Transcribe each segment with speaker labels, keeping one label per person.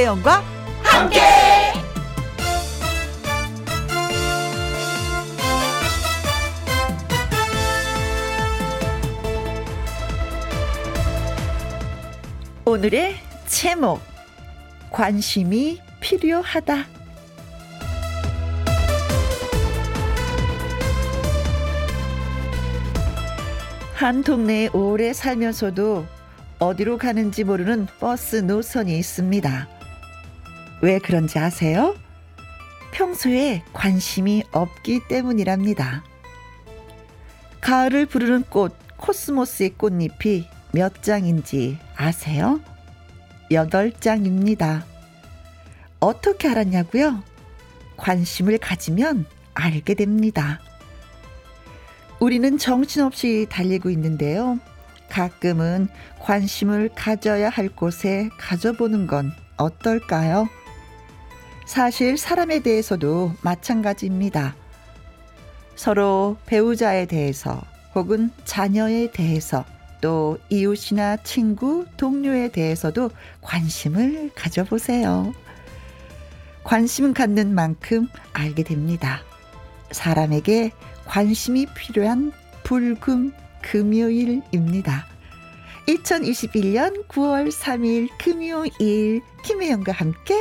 Speaker 1: 김혜영과 함께. 오늘의 제목 관심이 필요하다. 한 동네에 오래 살면서도 어디로 가는지 모르는 버스 노선이 있습니다. 왜 그런지 아세요? 평소에 관심이 없기 때문이랍니다. 가을을 부르는 꽃 코스모스의 꽃잎이 몇 장인지 아세요? 여덟 장입니다. 어떻게 알았냐고요? 관심을 가지면 알게 됩니다. 우리는 정신없이 달리고 있는데요. 가끔은 관심을 가져야 할 곳에 가져보는 건 어떨까요? 사실 사람에 대해서도 마찬가지입니다. 서로 배우자에 대해서 혹은 자녀에 대해서 또 이웃이나 친구, 동료에 대해서도 관심을 가져보세요. 관심 갖는 만큼 알게 됩니다. 사람에게 관심이 필요한 불금 금요일입니다. 2021년 9월 3일 금요일 김혜영과 함께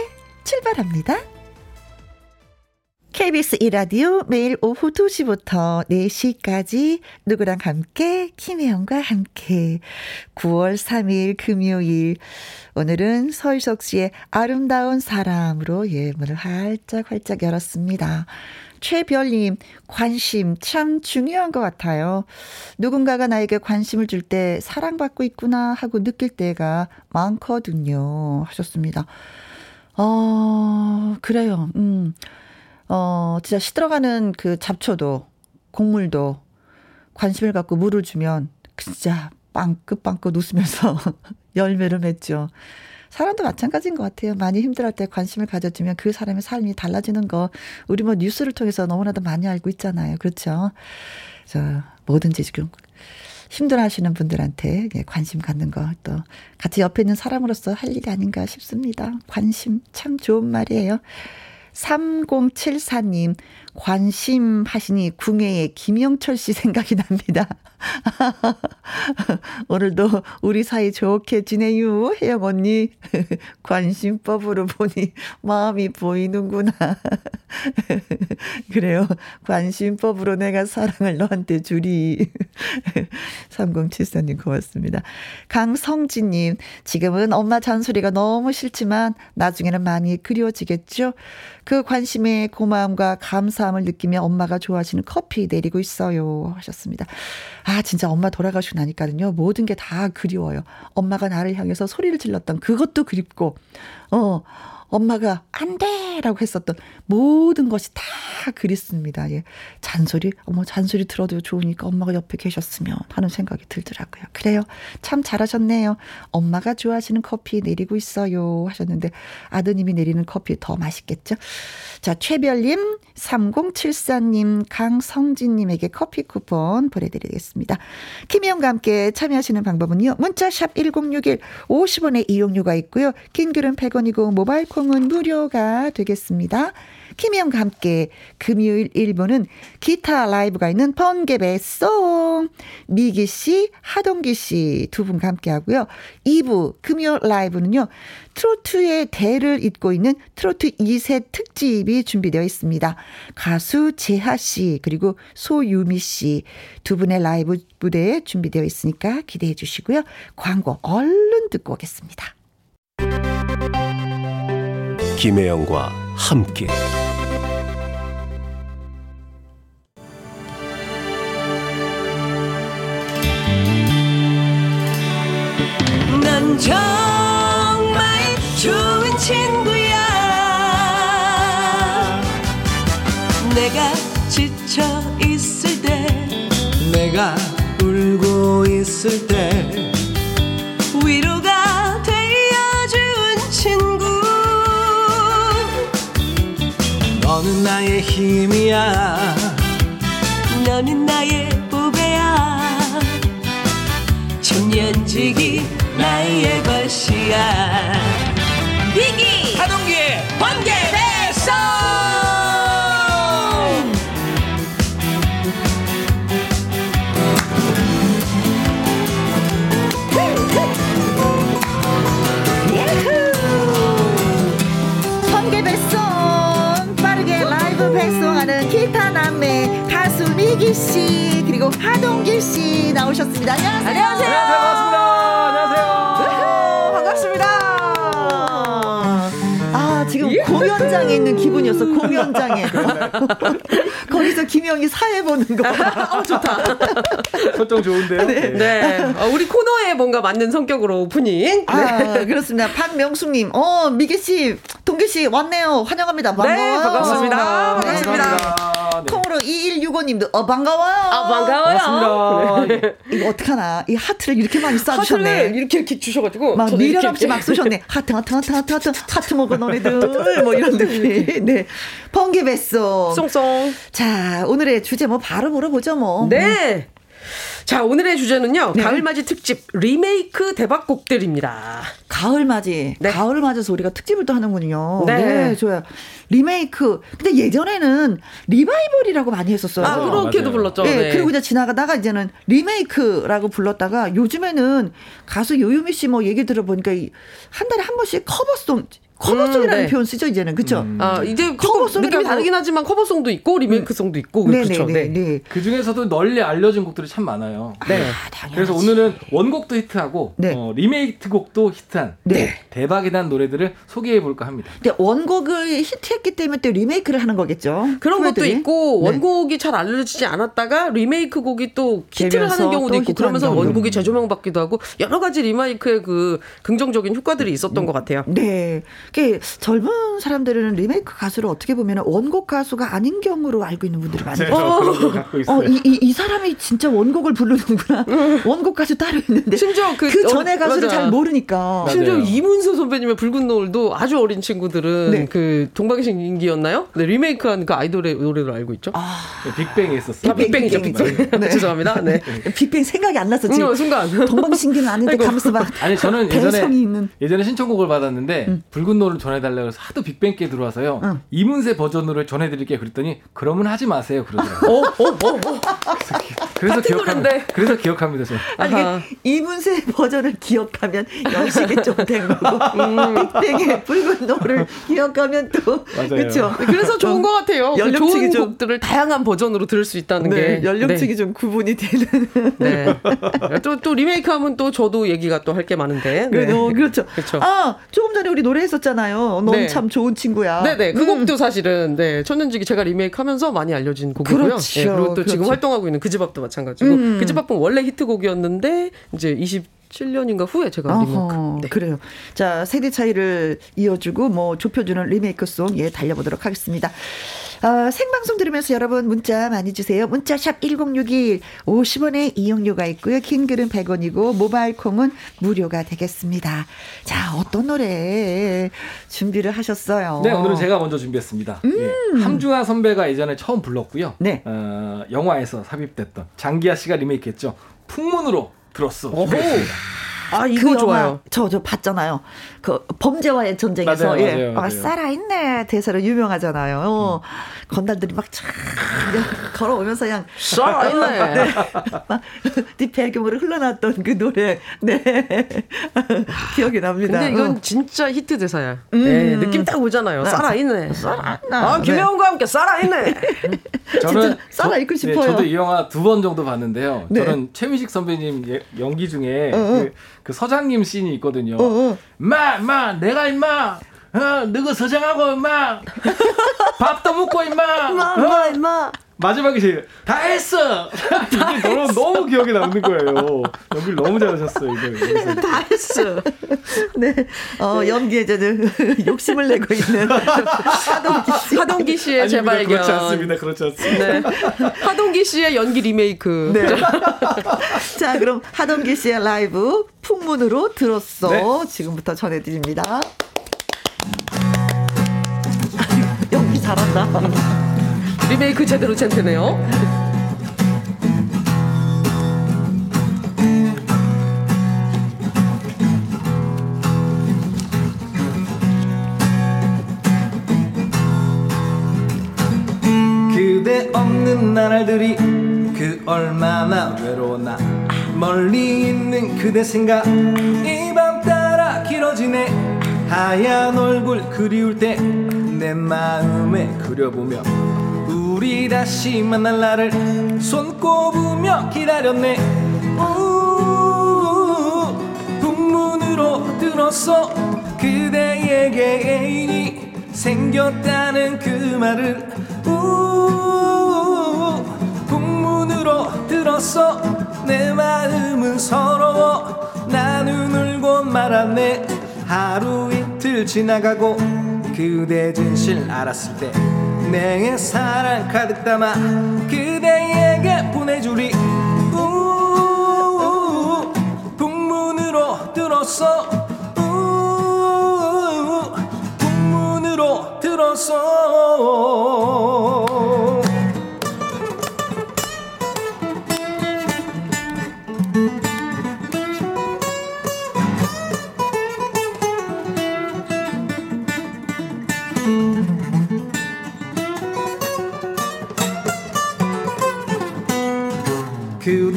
Speaker 1: 출발합니다. KBS 이라디오 매일 오후 2시부터 4시까지 누구랑 함께 김혜영과 함께 9월 3일 금요일 오늘은 서희석 씨의 아름다운 사람으로 예 문을 활짝 활짝 열었습니다. 최별님, 관심 참 중요한 것 같아요. 누군가가 나에게 관심을 줄 때 사랑받고 있구나 하고 느낄 때가 많거든요. 하셨습니다. 어, 그래요. 음. 어, 진짜 시들어가는 그 잡초도, 곡물도 관심을 갖고 물을 주면 진짜 빵긋빵긋 웃으면서 열매를 맺죠. 사람도 마찬가지인 것 같아요. 많이 힘들할 때 관심을 가져주면 그 사람의 삶이 달라지는 거 우리 뭐 뉴스를 통해서 너무나도 많이 알고 있잖아요. 그렇죠? 저 뭐든지 지금 힘들어 하시는 분들한테 관심 갖는 거 또 같이 옆에 있는 사람으로서 할 일이 아닌가 싶습니다. 관심 참 좋은 말이에요. 3074님, 관심 하시니 궁예의 김영철 씨 생각이 납니다. 오늘도 우리 사이 좋게 지내요, 혜영 언니. 관심법으로 보니 마음이 보이는구나. 그래요. 관심법으로 내가 사랑을 너한테 주리. 3074님 고맙습니다. 강성진님, 지금은 엄마 잔소리가 너무 싫지만 나중에는 많이 그리워지겠죠? 그 관심에 고마움과 감사 함을 느끼며 엄마가 좋아하시는 커피 내리고 있어요. 하셨습니다. 아, 진짜 엄마 돌아가시고 나니까는요, 모든 게 다 그리워요. 엄마가 나를 향해서 소리를 질렀던 그것도 그립고, 어, 엄마가 안 돼 라고 했었던 모든 것이 다 그립습니다. 예. 잔소리, 어머, 잔소리 들어도 좋으니까 엄마가 옆에 계셨으면 하는 생각이 들더라고요. 그래요. 참 잘하셨네요. 엄마가 좋아하시는 커피 내리고 있어요. 하셨는데 아드님이 내리는 커피 더 맛있겠죠? 자, 최별님, 3074님, 강성진님에게 커피 쿠폰 보내드리겠습니다. 김혜영과 함께 참여하시는 방법은요. 문자샵 1061 50원의 이용료가 있고요. 긴 글은 100원이고 모바일 콩은 무료가 되겠습니다. 김희영과 함께 금요일 1부는 기타 라이브가 있는 번개배 송 미기 씨, 하동기 씨 두 분과 함께 하고요. 2부 금요 라이브는요. 트로트의 대를 잇고 있는 트로트 2세 특집이 준비되어 있습니다. 가수 재하 씨 그리고 소유미 씨 두 분의 라이브 무대에 준비되어 있으니까 기대해 주시고요. 광고 얼른 듣고 오겠습니다.
Speaker 2: 김혜영과 함께.
Speaker 3: 난 정말 좋은 친구야. 내가 지쳐 있을 때
Speaker 4: 내가 울고 있을 때 너는 나의 힘이야.
Speaker 3: 너는 나의 보배야. 천년지기 나의 것이야.
Speaker 5: 희기!
Speaker 6: 하동기의
Speaker 5: 번개
Speaker 1: 미기 씨 그리고 하동기 씨 나오셨습니다. 안녕하세요.
Speaker 5: 안녕하세요.
Speaker 6: 반갑습니다. 안녕하세요.
Speaker 1: 반갑습니다. 아 지금 공연장에 있는 기분이었어. 공연장에 거기서 김영희 사회 보는 거.
Speaker 5: 어 좋다
Speaker 6: 설정 좋은데요? 네.
Speaker 5: 네 어, 우리 코너에 뭔가 맞는 성격으로 오프닝
Speaker 1: 아 그렇습니다. 박명숙님, 어 미기 씨, 동기 씨 왔네요. 환영합니다. 반가워요.
Speaker 5: 네, 반갑습니다.
Speaker 1: 네.
Speaker 5: 반갑습니다.
Speaker 6: 네.
Speaker 1: 콩으로 2165님도 어 반가워요.
Speaker 5: 아 반가워요
Speaker 6: 반갑습니다.
Speaker 1: 이거 어떡하나 이 하트를 이렇게 많이 쏴주셨네.
Speaker 5: 하트를 이렇게 이렇게 주셔가지고
Speaker 1: 막 미련 없이. 막 쏘셨네. 하트, 하트, 하트, 하트, 하트, 하트 먹어 너네들. 뭐 이런 느낌. 네. 번개 뱃송.
Speaker 5: 송송
Speaker 1: 자, 오늘의 주제 뭐 바로 물어보죠 뭐.
Speaker 5: 네. 자, 오늘의 주제는요.
Speaker 1: 네.
Speaker 5: 가을맞이 특집 리메이크 대박곡들입니다.
Speaker 1: 가을 맞이.
Speaker 5: 네.
Speaker 1: 가을 맞아서 우리가 특집을 또 하는군요.
Speaker 5: 네.
Speaker 1: 네. 좋아요. 리메이크. 근데 예전에는 리바이벌이라고 많이 했었어요.
Speaker 5: 아, 그렇게도
Speaker 6: 맞아요.
Speaker 5: 불렀죠.
Speaker 1: 예,
Speaker 5: 네.
Speaker 1: 그리고 이제 지나가다가 이제는 리메이크라고 불렀다가 요즘에는 가수 요요미 씨 뭐 얘기 들어보니까 이- 한 달에 한 번씩 커버송, 커버송이라는
Speaker 5: 음, 네.
Speaker 1: 표현 쓰죠, 이제는. 그쵸?
Speaker 5: 아, 이제 조금
Speaker 1: 커버송이라고-
Speaker 5: 느낌이 다르긴 하지만 커버송도 있고 리메이크송도 있고 그렇죠.
Speaker 1: 네네네.
Speaker 5: 네.
Speaker 1: 네.
Speaker 6: 그 중에서도 널리 알려진 곡들이 참 많아요.
Speaker 5: 네.
Speaker 6: 그래서 오늘은 원곡도 히트하고
Speaker 1: 네.
Speaker 6: 어, 리메이크 곡도 히트한
Speaker 1: 네.
Speaker 6: 대박이 난 노래들을 소개해 볼까 합니다.
Speaker 1: 근데 원곡을 히트했기 때문에 또 리메이크를 하는 거겠죠.
Speaker 5: 그런 것도
Speaker 1: 후배들이.
Speaker 5: 있고
Speaker 1: 네.
Speaker 5: 원곡이 잘 알려지지 않았다가 리메이크 곡이 또 히트를 하는 경우도
Speaker 1: 또
Speaker 5: 있고 그러면서 원곡이 재조명받기도 하고 여러 가지 리메이크의 그 긍정적인 효과들이 있었던 것 같아요.
Speaker 1: 네. 그 젊은 사람들은 리메이크 가수를 어떻게 보면 원곡 가수가 아닌 경우로 알고 있는 분들이 많아요.
Speaker 6: 갖고 있어요.
Speaker 1: 어, 이, 이, 이 사람이 진짜 원곡을 부르는구나. 원곡 가수 따로 있는데.
Speaker 5: 심지어 그-
Speaker 1: 그 전에
Speaker 5: 어,
Speaker 1: 가수를
Speaker 5: 맞아.
Speaker 1: 잘 모르니까.
Speaker 6: 맞아요.
Speaker 5: 심지어 이문세 선배님의 붉은 노을도 아주 어린 친구들은
Speaker 1: 네.
Speaker 5: 그 동방신기였나요? 네, 리메이크한 그 아이돌의 노래로 알고 있죠. 아,
Speaker 6: 빅뱅에 있었어.
Speaker 5: 빅뱅 이죠,
Speaker 1: 빅뱅이죠.
Speaker 5: 빅뱅.
Speaker 1: 네.
Speaker 5: 죄송합니다. 네.
Speaker 1: 빅뱅 생각이 안 났어, 지금.
Speaker 5: 음, 순간.
Speaker 1: 동방신기는 아닌데 막.
Speaker 6: 아니 저는 예전에
Speaker 1: 있는.
Speaker 6: 예전에 신청곡을 받았는데 붉은 노을 전해달라고 해서 하도 빅뱅께 들어와서요
Speaker 1: 응.
Speaker 6: 이문세 버전으로 전해드릴게 그랬더니 그러면 하지 마세요 그러더라고요.
Speaker 5: 어, 어, 어, 어.
Speaker 6: 그래서 기억합니다. 그래서 기억합니다 저는.
Speaker 1: 아니,
Speaker 5: 아하.
Speaker 1: 이문세 버전을 기억하면 연식이 좀 된 거고,
Speaker 5: 음.
Speaker 1: 빅뱅의 붉은 노을을 기억하면 또.
Speaker 6: 맞아요.
Speaker 1: 그렇죠.
Speaker 5: 그래서 좋은 것 같아요. 그
Speaker 1: 연령층이
Speaker 5: 좋은
Speaker 1: 좀-
Speaker 5: 곡들을 다양한 버전으로 들을 수 있다는
Speaker 1: 네,
Speaker 5: 게.
Speaker 1: 연령층이 좀 구분이 되는.
Speaker 5: 네. 네. 또, 또 리메이크하면 또 저도 얘기가 또 할 게 많은데.
Speaker 1: 그,
Speaker 5: 네.
Speaker 1: 어, 그렇죠.
Speaker 5: 그렇죠.
Speaker 1: 아, 조금 전에 우리 노래했었잖아요. 넌
Speaker 5: 네.
Speaker 1: 참 좋은 친구야.
Speaker 5: 네네. 그
Speaker 1: 음.
Speaker 5: 곡도 사실은, 네. 천년지기 제가 리메이크하면서 많이 알려진 곡이고요.
Speaker 1: 그렇죠.
Speaker 5: 네, 그리고 또 지금
Speaker 1: 그렇죠.
Speaker 5: 활동하고 있는 그 집 앞도 마찬가지고.
Speaker 1: 음.
Speaker 5: 그집 앞은 원래 히트곡이었는데, 이제 27년인가 후에 제가
Speaker 1: 어허,
Speaker 5: 리메이크. 네.
Speaker 1: 그래요. 자, 세대 차이를 이어주고 뭐 좁혀주는 리메이크송 예 달려보도록 하겠습니다. 아, 생방송 들으면서 여러분 문자 많이 주세요. 문자샵 1061 50원의 이용료가 있고요. 긴 글은 100원이고 모바일 콩은 무료가 되겠습니다. 자, 어떤 노래 준비를 하셨어요?
Speaker 6: 네 오늘은 제가 먼저 준비했습니다. 예. 함중아 선배가 예전에 처음 불렀고요.
Speaker 1: 네.
Speaker 6: 어, 영화에서 삽입됐던 장기하 씨가 리메이크했죠. 풍문으로 들었어.
Speaker 5: 아,
Speaker 1: 그
Speaker 5: 이거
Speaker 1: 영화
Speaker 5: 좋아요.
Speaker 1: 저, 저 봤잖아요. 그 범죄와의 전쟁에서
Speaker 6: 맞아요,
Speaker 1: 예.
Speaker 6: 맞아요,
Speaker 1: 아,
Speaker 6: 맞아요.
Speaker 1: 살아있네 대사로 유명하잖아요. 어, 건달들이 막쫙 걸어오면서 그냥
Speaker 5: 살아있네.
Speaker 1: 막네 배경으로 흘러났던 그 노래 네 기억이 납니다.
Speaker 5: 근데 이건
Speaker 1: 어.
Speaker 5: 진짜 히트 대사야.
Speaker 1: 음.
Speaker 5: 네, 느낌 딱 오잖아요. 살아있네.
Speaker 1: 살아있나.
Speaker 5: 아, 김혜원과 함께 살아있네.
Speaker 6: 저는
Speaker 1: 살아
Speaker 6: 저-
Speaker 1: 있고
Speaker 6: 네,
Speaker 1: 싶어요.
Speaker 6: 저도 이 영화 두 번 정도 봤는데요.
Speaker 1: 네.
Speaker 6: 저는 최민식 선배님 예- 연기 중에
Speaker 1: 어, 어.
Speaker 6: 그, 그 서장님 씬이 있거든요.
Speaker 1: 어, 어.
Speaker 6: 마, 마, 내가 임마, 어, 너가 서장하고 임마, 밥도 먹고 임마,
Speaker 1: 엄마
Speaker 6: 어?
Speaker 1: 임마
Speaker 6: 마지막에 제가 다 했어. 이게 너무 너무 기억에 남는 거예요. 연기를 너무 잘하셨어요. 이거.
Speaker 5: 다 했어.
Speaker 1: 네 어, 연기에 저는 욕심을 내고 있는 하동기 씨.
Speaker 5: 하동기 씨의
Speaker 6: 아닙니다.
Speaker 5: 재발견.
Speaker 6: 그렇지 않습니다. 그렇지 않습니다.
Speaker 5: 네. 하동기 씨의 연기 리메이크.
Speaker 1: 네. 자, 그럼 하동기 씨의 라이브 풍문으로 들었어.
Speaker 6: 네.
Speaker 1: 지금부터 전해드립니다. 연기 잘한다.
Speaker 5: 리메이크 제대로 챈트네요.
Speaker 6: 그대 없는 나날들이 그 얼마나 외로나 멀리 있는 그대 생각 이 밤 따라 길어지네 하얀 얼굴 그리울 때 내 마음에 그려보며 우리 다시 만날 날을 손꼽으며 기다렸네. 우 북문으로 들었어 그대에게 애인이 생겼다는 그 말을. 우 북문으로 들었어 내 마음은 서러워. 나는 울고 말았네. 하루 이틀 지나가고 그대 진실 알았을 때 내 사랑 가득 담아 그대에게 보내주리. 우 북문으로 들었어 우 북문으로 들었어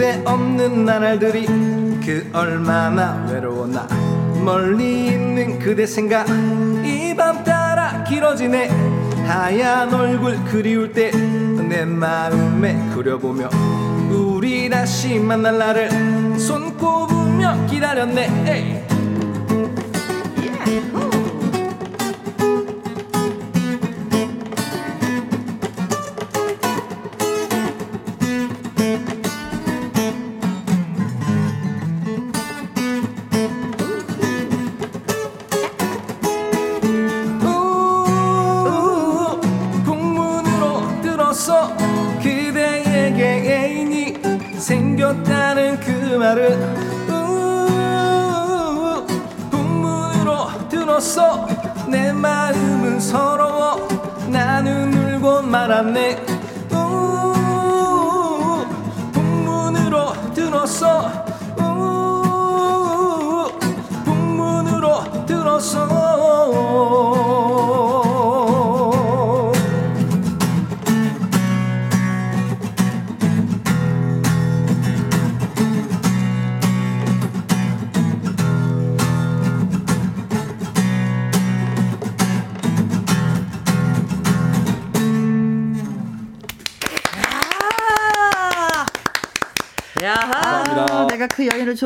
Speaker 6: 그대 없는 나날들이 그 얼마나 외로웠나. 멀리 있는 그대 생각 이 밤 따라 길어지네. 하얀 얼굴 그리울 때 내 마음에 그려보며 우리 다시 만날 날을 손꼽으며 기다렸네. 에이.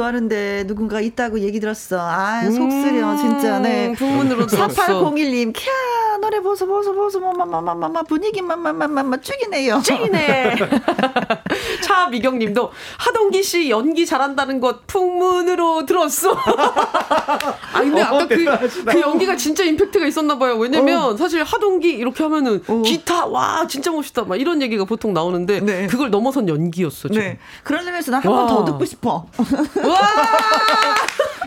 Speaker 1: 좋아하는데 누군가 있다고 얘기 들었어. 아, 속쓰려, 진짜. 네.
Speaker 5: 부문으로 들었어.
Speaker 1: 4801님, 캬, 노래 보소, 보소, 보소, 뭐, 뭐, 뭐, 뭐, 뭐, 뭐, 만, 만, 만, 죽이네요.
Speaker 5: 찐이네. 차미경 님도 하동기 씨 연기 잘한다는 것 풍문으로 들었어. 아 근데 아까
Speaker 4: 어,
Speaker 5: 그,
Speaker 4: 대단하시다.
Speaker 5: 그 연기가 진짜 임팩트가 있었나 봐요. 왜냐면 사실 하동기 이렇게 하면은
Speaker 1: 어.
Speaker 5: 기타 와 진짜 멋있다 막 이런 얘기가 보통 나오는데
Speaker 1: 네.
Speaker 5: 그걸 넘어선 연기였어. 지금.
Speaker 1: 네. 그런 점에서 난한번
Speaker 5: 와.
Speaker 1: 더 듣고 싶어.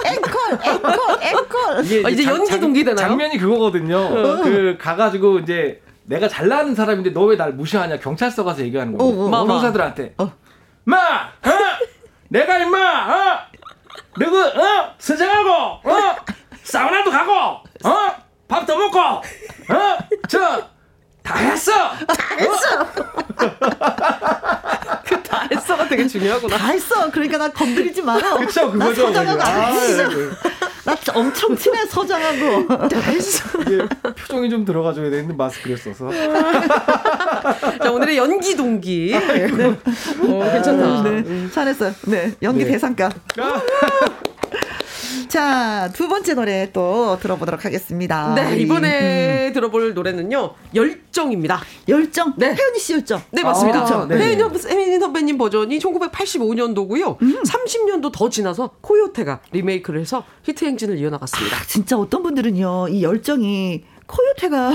Speaker 1: 앵콜, 앵콜, 앵콜.
Speaker 4: 이게
Speaker 5: 아, 이제
Speaker 4: 장-
Speaker 5: 연기
Speaker 4: 장-
Speaker 5: 동기 되나요?
Speaker 4: 장면이 그거거든요. 그 가가지고 이제 내가 잘나는 사람인데 너 왜 날 무시하냐 경찰서 가서 얘기하는 거예요.
Speaker 1: 어, 어,
Speaker 5: 어.
Speaker 4: 변호사들한테. 마, 어? 내가 임마, 어? 너그 어? 서장하고, 어? 사우나도 가고, 어? 밥도 먹고, 어? 저 다 했어.
Speaker 5: 다 했어가 되게 중요하구나.
Speaker 1: 다 했어. 그러니까 나 건드리지 마라.
Speaker 4: 그쵸,
Speaker 1: 나
Speaker 4: 그거죠.
Speaker 1: 서장하고
Speaker 4: 아,
Speaker 1: 했어.
Speaker 4: 네.
Speaker 1: 나 엄청 친해, 서장하고.
Speaker 5: 다 했어.
Speaker 4: 이게 표정이 좀 들어가줘야 되는데 마스크를 써서.
Speaker 5: 자 오늘의 연기 동기. 네. 어, 괜찮다.
Speaker 1: 네. 잘했어요. 네. 연기
Speaker 4: 네.
Speaker 1: 대상가. 자, 두 번째 노래 또 들어보도록 하겠습니다.
Speaker 5: 네 이번에
Speaker 1: 음,
Speaker 5: 들어볼 노래는요 열정입니다.
Speaker 1: 열정.
Speaker 5: 네.
Speaker 1: 혜은이 씨 열정.
Speaker 5: 네, 맞습니다.
Speaker 4: 아. 네.
Speaker 5: 혜은이 선배님 버전이 1985년도고요.
Speaker 1: 음.
Speaker 5: 30년도 더 지나서 코요테가 리메이크를 해서 히트 행진을 이어나갔습니다.
Speaker 1: 아, 진짜 어떤 분들은요, 이 열정이 코요테가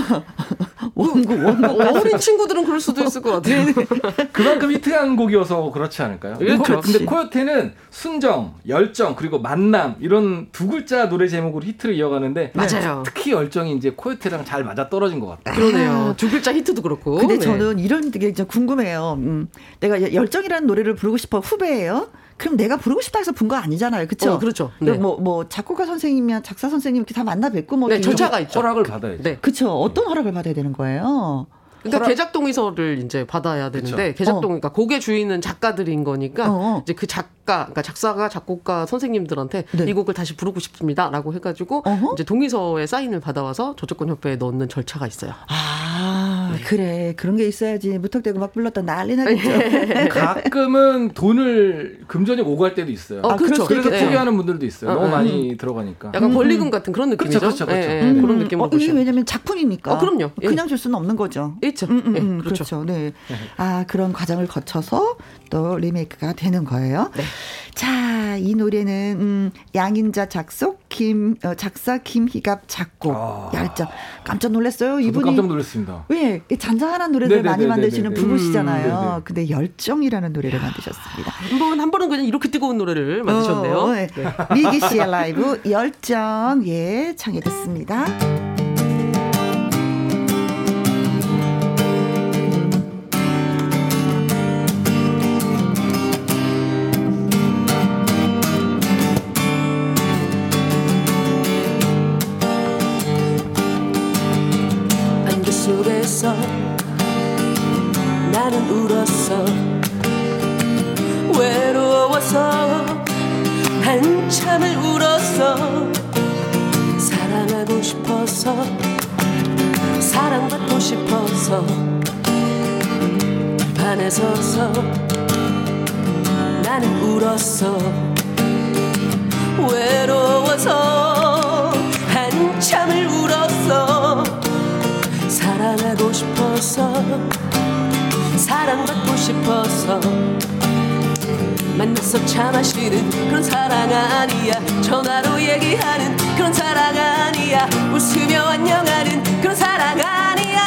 Speaker 1: 원곡, 원곡.
Speaker 5: 어린 친구들은 그럴 수도 있을 것 같아요.
Speaker 4: 그만큼 히트한 곡이어서 그렇지 않을까요?
Speaker 5: 그렇죠.
Speaker 4: 근데. 코요테는 순정, 열정, 그리고 만남 이런 두 글자 노래 제목으로 히트를 이어가는데
Speaker 5: 맞아요.
Speaker 4: 특히 열정이 이제 코요테랑 잘 맞아 떨어진 것 같아요.
Speaker 5: 그러네요. 두 글자 히트도 그렇고.
Speaker 1: 근데
Speaker 5: 네.
Speaker 1: 저는 이런 게 진짜 궁금해요. 음, 내가 여- 열정이라는 노래를 부르고 싶어 후배예요. 그럼 내가 부르고 싶다 해서 분 거 아니잖아요. 그쵸?
Speaker 5: 어, 그렇죠. 네.
Speaker 1: 뭐, 뭐, 작곡가 선생님이면 작사 선생님 이렇게 다 만나 뵙고 뭐.
Speaker 5: 네, 절차가 있죠.
Speaker 4: 허락을 받아야죠.
Speaker 5: 네.
Speaker 1: 그쵸. 어떤 허락을 받아야 되는 거예요?
Speaker 7: 그러니까
Speaker 1: 허락-
Speaker 7: 개작 동의서를 이제 받아야 되는데
Speaker 6: 그쵸.
Speaker 7: 개작
Speaker 1: 어.
Speaker 7: 동 그러니까 곡의 주인은 작가들인 거니까
Speaker 1: 어, 어.
Speaker 7: 이제 그 작가 그러니까 작사가 작곡가 선생님들한테
Speaker 1: 네.
Speaker 7: 이 곡을 다시 부르고 싶습니다라고 해가지고
Speaker 1: 어허.
Speaker 7: 이제 동의서에 사인을 받아와서 저작권 협회에 넣는 절차가 있어요.
Speaker 1: 아,
Speaker 7: 네.
Speaker 1: 그래. 그런 게 있어야지. 무턱대고 막 불렀다 난리 나겠죠.
Speaker 6: 가끔은 돈을 금전이 오갈 때도 있어요.
Speaker 7: 어,
Speaker 1: 아,
Speaker 7: 그렇죠.
Speaker 6: 그래서
Speaker 7: 네.
Speaker 6: 포기하는 분들도 있어요.
Speaker 7: 어,
Speaker 6: 너무
Speaker 7: 어.
Speaker 6: 많이 들어가니까.
Speaker 7: 약간 권리금 같은 그런 느낌이죠.
Speaker 6: 그렇죠, 그렇죠, 그렇죠.
Speaker 7: 예, 예, 그런 느낌으로
Speaker 1: 어, 이게
Speaker 7: 보시면
Speaker 1: 왜냐면 작품이니까.
Speaker 7: 어, 그럼요. 예.
Speaker 1: 그냥 줄 수는 없는 거죠.
Speaker 7: 있죠.
Speaker 1: 음, 음,
Speaker 7: 예,
Speaker 1: 음,
Speaker 7: 그렇죠.
Speaker 1: 그렇죠. 네. 아, 그런 과정을 거쳐서 또 리메이크가 되는 거예요.
Speaker 7: 네.
Speaker 1: 자, 이 노래는 음, 양인자 작곡, 김 어, 작사 김희갑 작곡.
Speaker 6: 아.
Speaker 1: 야, 깜짝 놀랐어요. 이분이
Speaker 6: 깜짝 놀랐습니다.
Speaker 1: 왜이 잔잔한 노래들
Speaker 6: 네네네네네.
Speaker 1: 많이 만드시는
Speaker 6: 음,
Speaker 1: 부부시잖아요.
Speaker 6: 네네.
Speaker 1: 근데 열정이라는 노래를 만드셨습니다.
Speaker 7: 한 번, 한 번은 그냥 이렇게 뜨거운 노래를 만드셨네요.
Speaker 1: 어, 네. 미기 씨의 라이브 열정 예 청해 듣습니다.
Speaker 5: 속에서 나는 울었어. 외로워서 한참을 울었어. 사랑하고 싶어서 사랑받고 싶어서 판에 서서 나는 울었어. 외로워서 한참을 사랑하고 싶어서 사랑받고 싶어서. 만나서 차 마시는 그런 사랑 아니야. 전화로 얘기하는 그런 사랑 아니야. 웃으며 안녕하는 그런 사랑 아니야.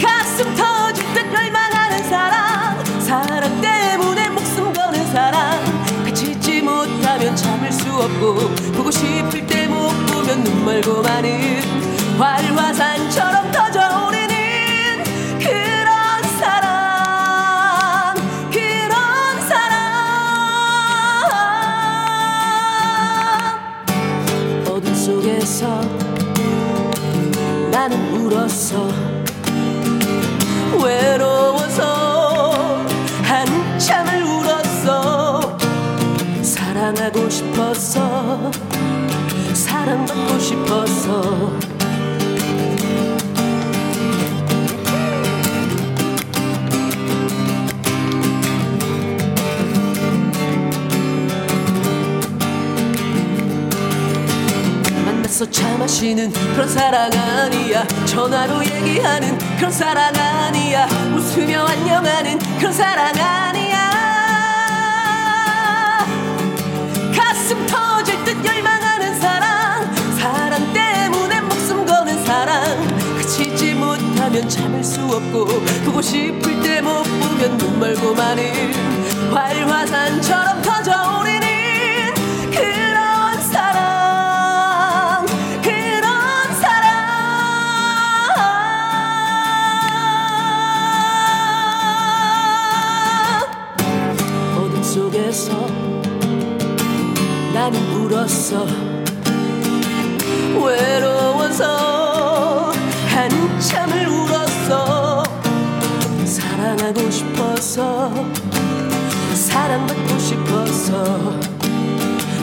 Speaker 5: 가슴 터질 듯 열망하는 사랑 사랑 때문에 목숨 거는 사랑. 같이 있지 못하면 참을 수 없고 보고 싶을 때 못 보면 눈 멀고 마는 활화산처럼 터져오르는 그런 사랑 그런 사랑. 어둠 속에서 나는 울었어. 외로워서 한참을 울었어. 사랑하고 싶어서 사랑받고 싶어 만나서 차 마시는 그런 사랑 아니야. 전화로 얘기하는 그런 사랑 아니야. 웃으며 안녕하는 그런 사랑 아니야. 가슴 터질 듯 열망하는 사랑. 사랑 때문에 목숨 거는 사랑. 있지 못하면 참을 수 없고 보고 싶을 때 못 보면 눈 멀고 마는 활화산처럼 터져오르는 울었어. 외로워서 한참을 울었어. 사랑하고 싶어서 사랑받고 싶어서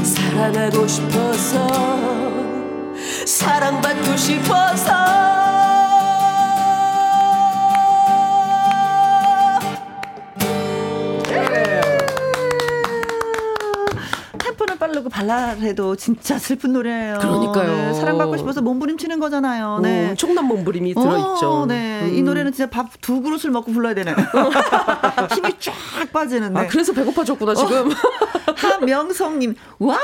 Speaker 5: 사랑하고 싶어서 사랑받고 싶어서
Speaker 1: 발랄해도 진짜 슬픈 노래예요.
Speaker 7: 그러니까요.
Speaker 1: 네, 사랑받고 싶어서 몸부림치는 거잖아요. 네.
Speaker 7: 오, 엄청난 몸부림이 들어있죠.
Speaker 1: 어, 네. 이
Speaker 7: 음.
Speaker 1: 노래는 진짜 밥 두 그릇을 먹고 불러야 되네. 힘이 쫙 빠지는데.
Speaker 7: 아, 그래서 배고파졌구나, 지금.
Speaker 1: 하명성님, 와우!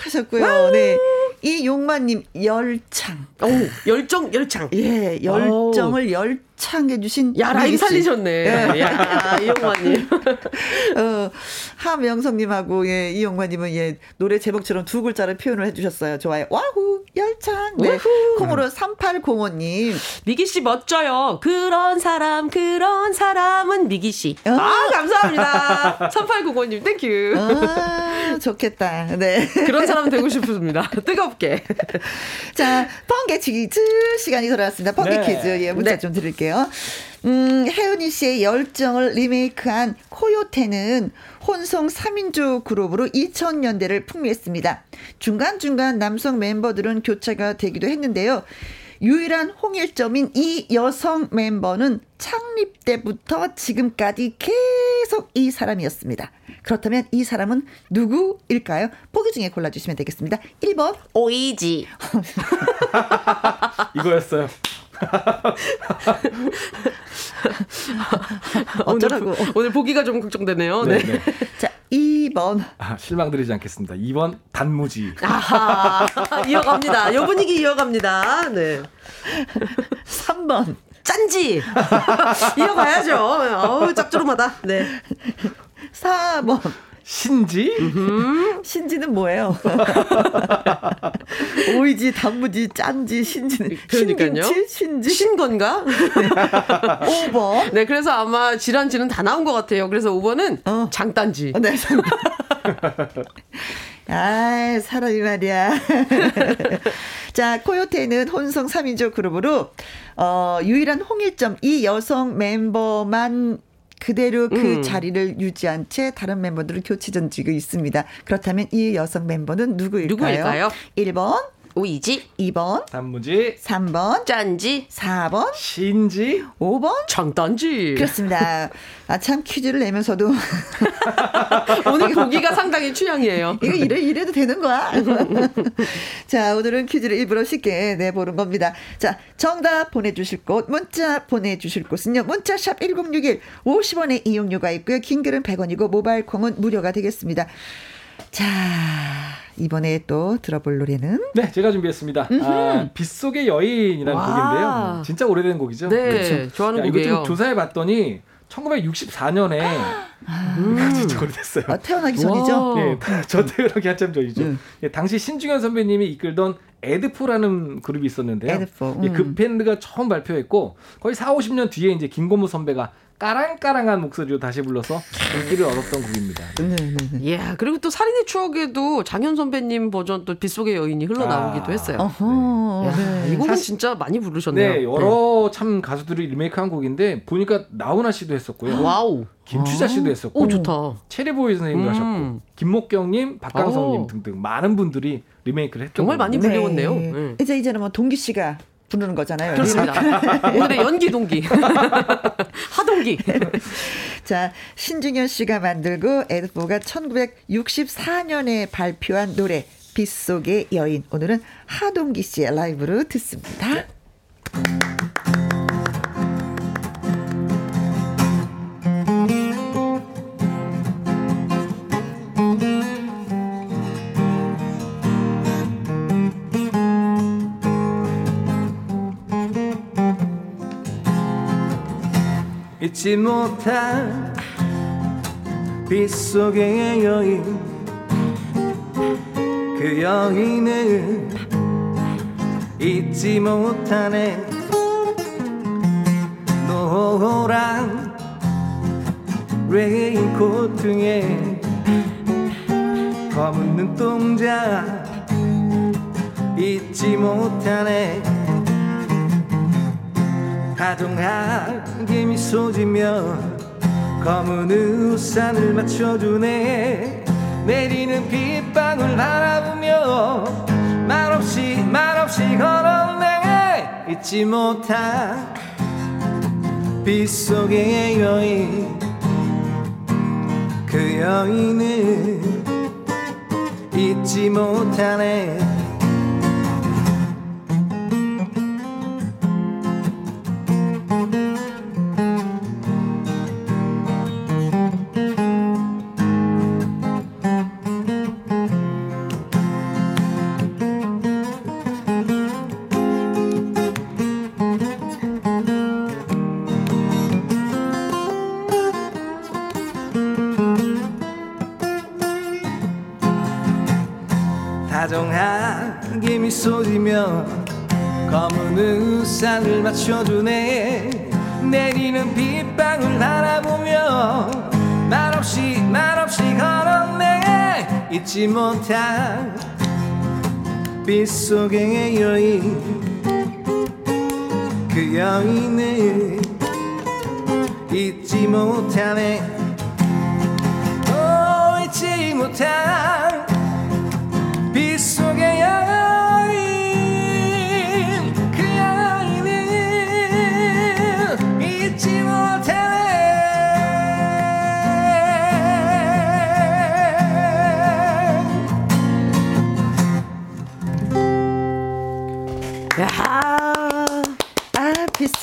Speaker 1: 하셨고요. 네. 이용만님, 열창.
Speaker 7: 오, 열정, 열창.
Speaker 1: 예, 열정을 열창해 주신.
Speaker 7: 야, 라임
Speaker 1: 미기 씨.
Speaker 7: 살리셨네.
Speaker 1: 예.
Speaker 7: 야, 이용만님.
Speaker 1: 어, 하명성님하고, 예, 이용만님은, 예, 노래 제목처럼 두 글자를 표현을 해주셨어요. 좋아요. 와우! 열창! 네. 콩으로 3805님.
Speaker 5: 미기 씨 멋져요. 그런 사람, 그런 사람은 미기 씨.
Speaker 1: 어.
Speaker 5: 아, 감사합니다. 3895님, thank you.
Speaker 1: 아, 좋겠다. 네.
Speaker 5: 그런 사람 되고 싶습니다. 뜨겁게.
Speaker 1: 자, 번개 퀴즈 시간이 돌아왔습니다. 번개
Speaker 4: 네.
Speaker 1: 퀴즈. 예, 문자
Speaker 5: 네.
Speaker 1: 좀 드릴게요. 음, 혜은이 씨의 열정을 리메이크한 코요테는 혼성 3인조 그룹으로 2000년대를 풍미했습니다. 중간중간 남성 멤버들은 교체가 되기도 했는데요. 유일한 홍일점인 이 여성 멤버는 창립 때부터 지금까지 계속 이 사람이었습니다. 그렇다면 이 사람은 누구일까요? 보기 중에 골라주시면 되겠습니다. 1번
Speaker 5: 오이지.
Speaker 4: 이거였어요.
Speaker 1: 어쩌라고.
Speaker 5: 오늘, 오늘 보기가 좀 걱정되네요. 네.
Speaker 4: 네, 네.
Speaker 1: 자, 2번.
Speaker 4: 아, 실망드리지 않겠습니다. 2번 단무지.
Speaker 5: 아하. 이어갑니다. 요 분위기 이어갑니다. 네.
Speaker 1: 3번.
Speaker 5: 짠지. 이어가야죠. 어우, 짭조름하다. 네.
Speaker 1: 4번.
Speaker 4: 신지?
Speaker 1: 신지는 뭐예요? 오이지, 단무지, 짠지, 신지는.
Speaker 5: 그러니까요.
Speaker 1: 신김치, 신지.
Speaker 5: 신건가?
Speaker 1: 5번.
Speaker 5: 네, 그래서 아마 질환지는 다 나온 것 같아요. 그래서 5번은
Speaker 1: 어.
Speaker 5: 장단지.
Speaker 1: 네, 잠깐. 아, 사람이 말이야. 자, 코요테는 혼성 3인조 그룹으로, 어, 유일한 홍일점, 이 여성 멤버만 그대로 그
Speaker 5: 음.
Speaker 1: 자리를 유지한 채 다른 멤버들을 교체 전지고 있습니다. 그렇다면 이 여성 멤버는 누구일까요?
Speaker 5: 누구일까요?
Speaker 1: 1번,
Speaker 5: 오이지,
Speaker 1: 2번,
Speaker 4: 단무지?
Speaker 1: 3번,
Speaker 5: 짠지,
Speaker 1: 4번,
Speaker 4: 신지?
Speaker 1: 5번?
Speaker 5: 장단지.
Speaker 1: 그렇습니다. 아, 참 퀴즈를 내면서도
Speaker 5: 오늘 보기가 상당히 취향이에요.
Speaker 1: 이거 이래, 이래도 되는 거야? 자, 오늘은 퀴즈를 일부러 쉽게 내보는 겁니다. 자, 정답 보내주실 곳, 문자 보내주실 곳은요. 문자샵 1061, 50원의 이용료가 있고요. 긴 글은 100원이고, 모바일 콩은 무료가 되겠습니다. 자, 이번에 또 들어볼 노래는?
Speaker 4: 네, 제가 준비했습니다. 아, 빗속의 여인이라는
Speaker 5: 와.
Speaker 4: 곡인데요. 진짜 오래된 곡이죠.
Speaker 5: 네, 좋아하는
Speaker 4: 야, 이거
Speaker 5: 곡이에요.
Speaker 4: 좀 조사해 봤더니 1964년에 진짜 오래됐어요.
Speaker 1: 아, 태어나기 전이죠?
Speaker 5: 와.
Speaker 4: 예, 저 태어나기 한참 전이죠.
Speaker 1: 음.
Speaker 4: 예, 당시 신중현 선배님이 이끌던 에드포라는 그룹이 있었는데요.
Speaker 1: 에드포,
Speaker 4: 예,
Speaker 1: 음.
Speaker 4: 그 밴드가 처음 발표했고 거의 4, 50년 뒤에 이제 김고무 선배가 까랑까랑한 목소리로 다시 불러서 인기를 얻었던 곡입니다.
Speaker 1: 네, 네, 네.
Speaker 5: 예, 그리고 또 살인의 추억에도 장현 선배님 버전 또 빗속의 여인이 흘러나오기도
Speaker 4: 아.
Speaker 5: 했어요. 야,
Speaker 1: 네.
Speaker 5: 이 곡은
Speaker 4: 사실-
Speaker 5: 진짜 많이 부르셨네요.
Speaker 4: 네, 여러 참 가수들이 리메이크한 곡인데 보니까 나훈아 씨도 했었고요.
Speaker 5: 와우.
Speaker 4: 김추자 씨도 했었고
Speaker 5: 오, 좋다.
Speaker 4: 체리보이 선생님도
Speaker 5: 음.
Speaker 4: 하셨고 김목경님, 박강성님
Speaker 5: 오.
Speaker 4: 등등 많은 분들이 리메이크를 했죠.
Speaker 5: 정말 많이 불려왔네요. 네.
Speaker 1: 이제 이제는 뭐 동기 씨가 부르는 거잖아요.
Speaker 5: 그렇습니다. 오늘의 연기 동기. 하동기.
Speaker 1: 자, 신중현 씨가 만들고 에드포가 1964년에 발표한 노래 빗속의 여인. 오늘은 하동기 씨의 라이브로 듣습니다.
Speaker 6: 잊지 못할 빗속의 여인. 그 여인은 잊지 못하네. 노란 레인코트 등에 검은 눈동자 잊지 못하네. 다정 하게 미소 지며 검은 우산을 맞춰주네. 내리는 빗방울 바라보며 말없이 말없이 걸었네 잊지 못한 빗속의 여인 그 여인은 잊지 못하네 우산을 맞춰주네. 내리는 빗방울 바라보며 말없이 말없이 걸었네. 잊지 못한 빗속의 여인 그 여인을 잊지 못하네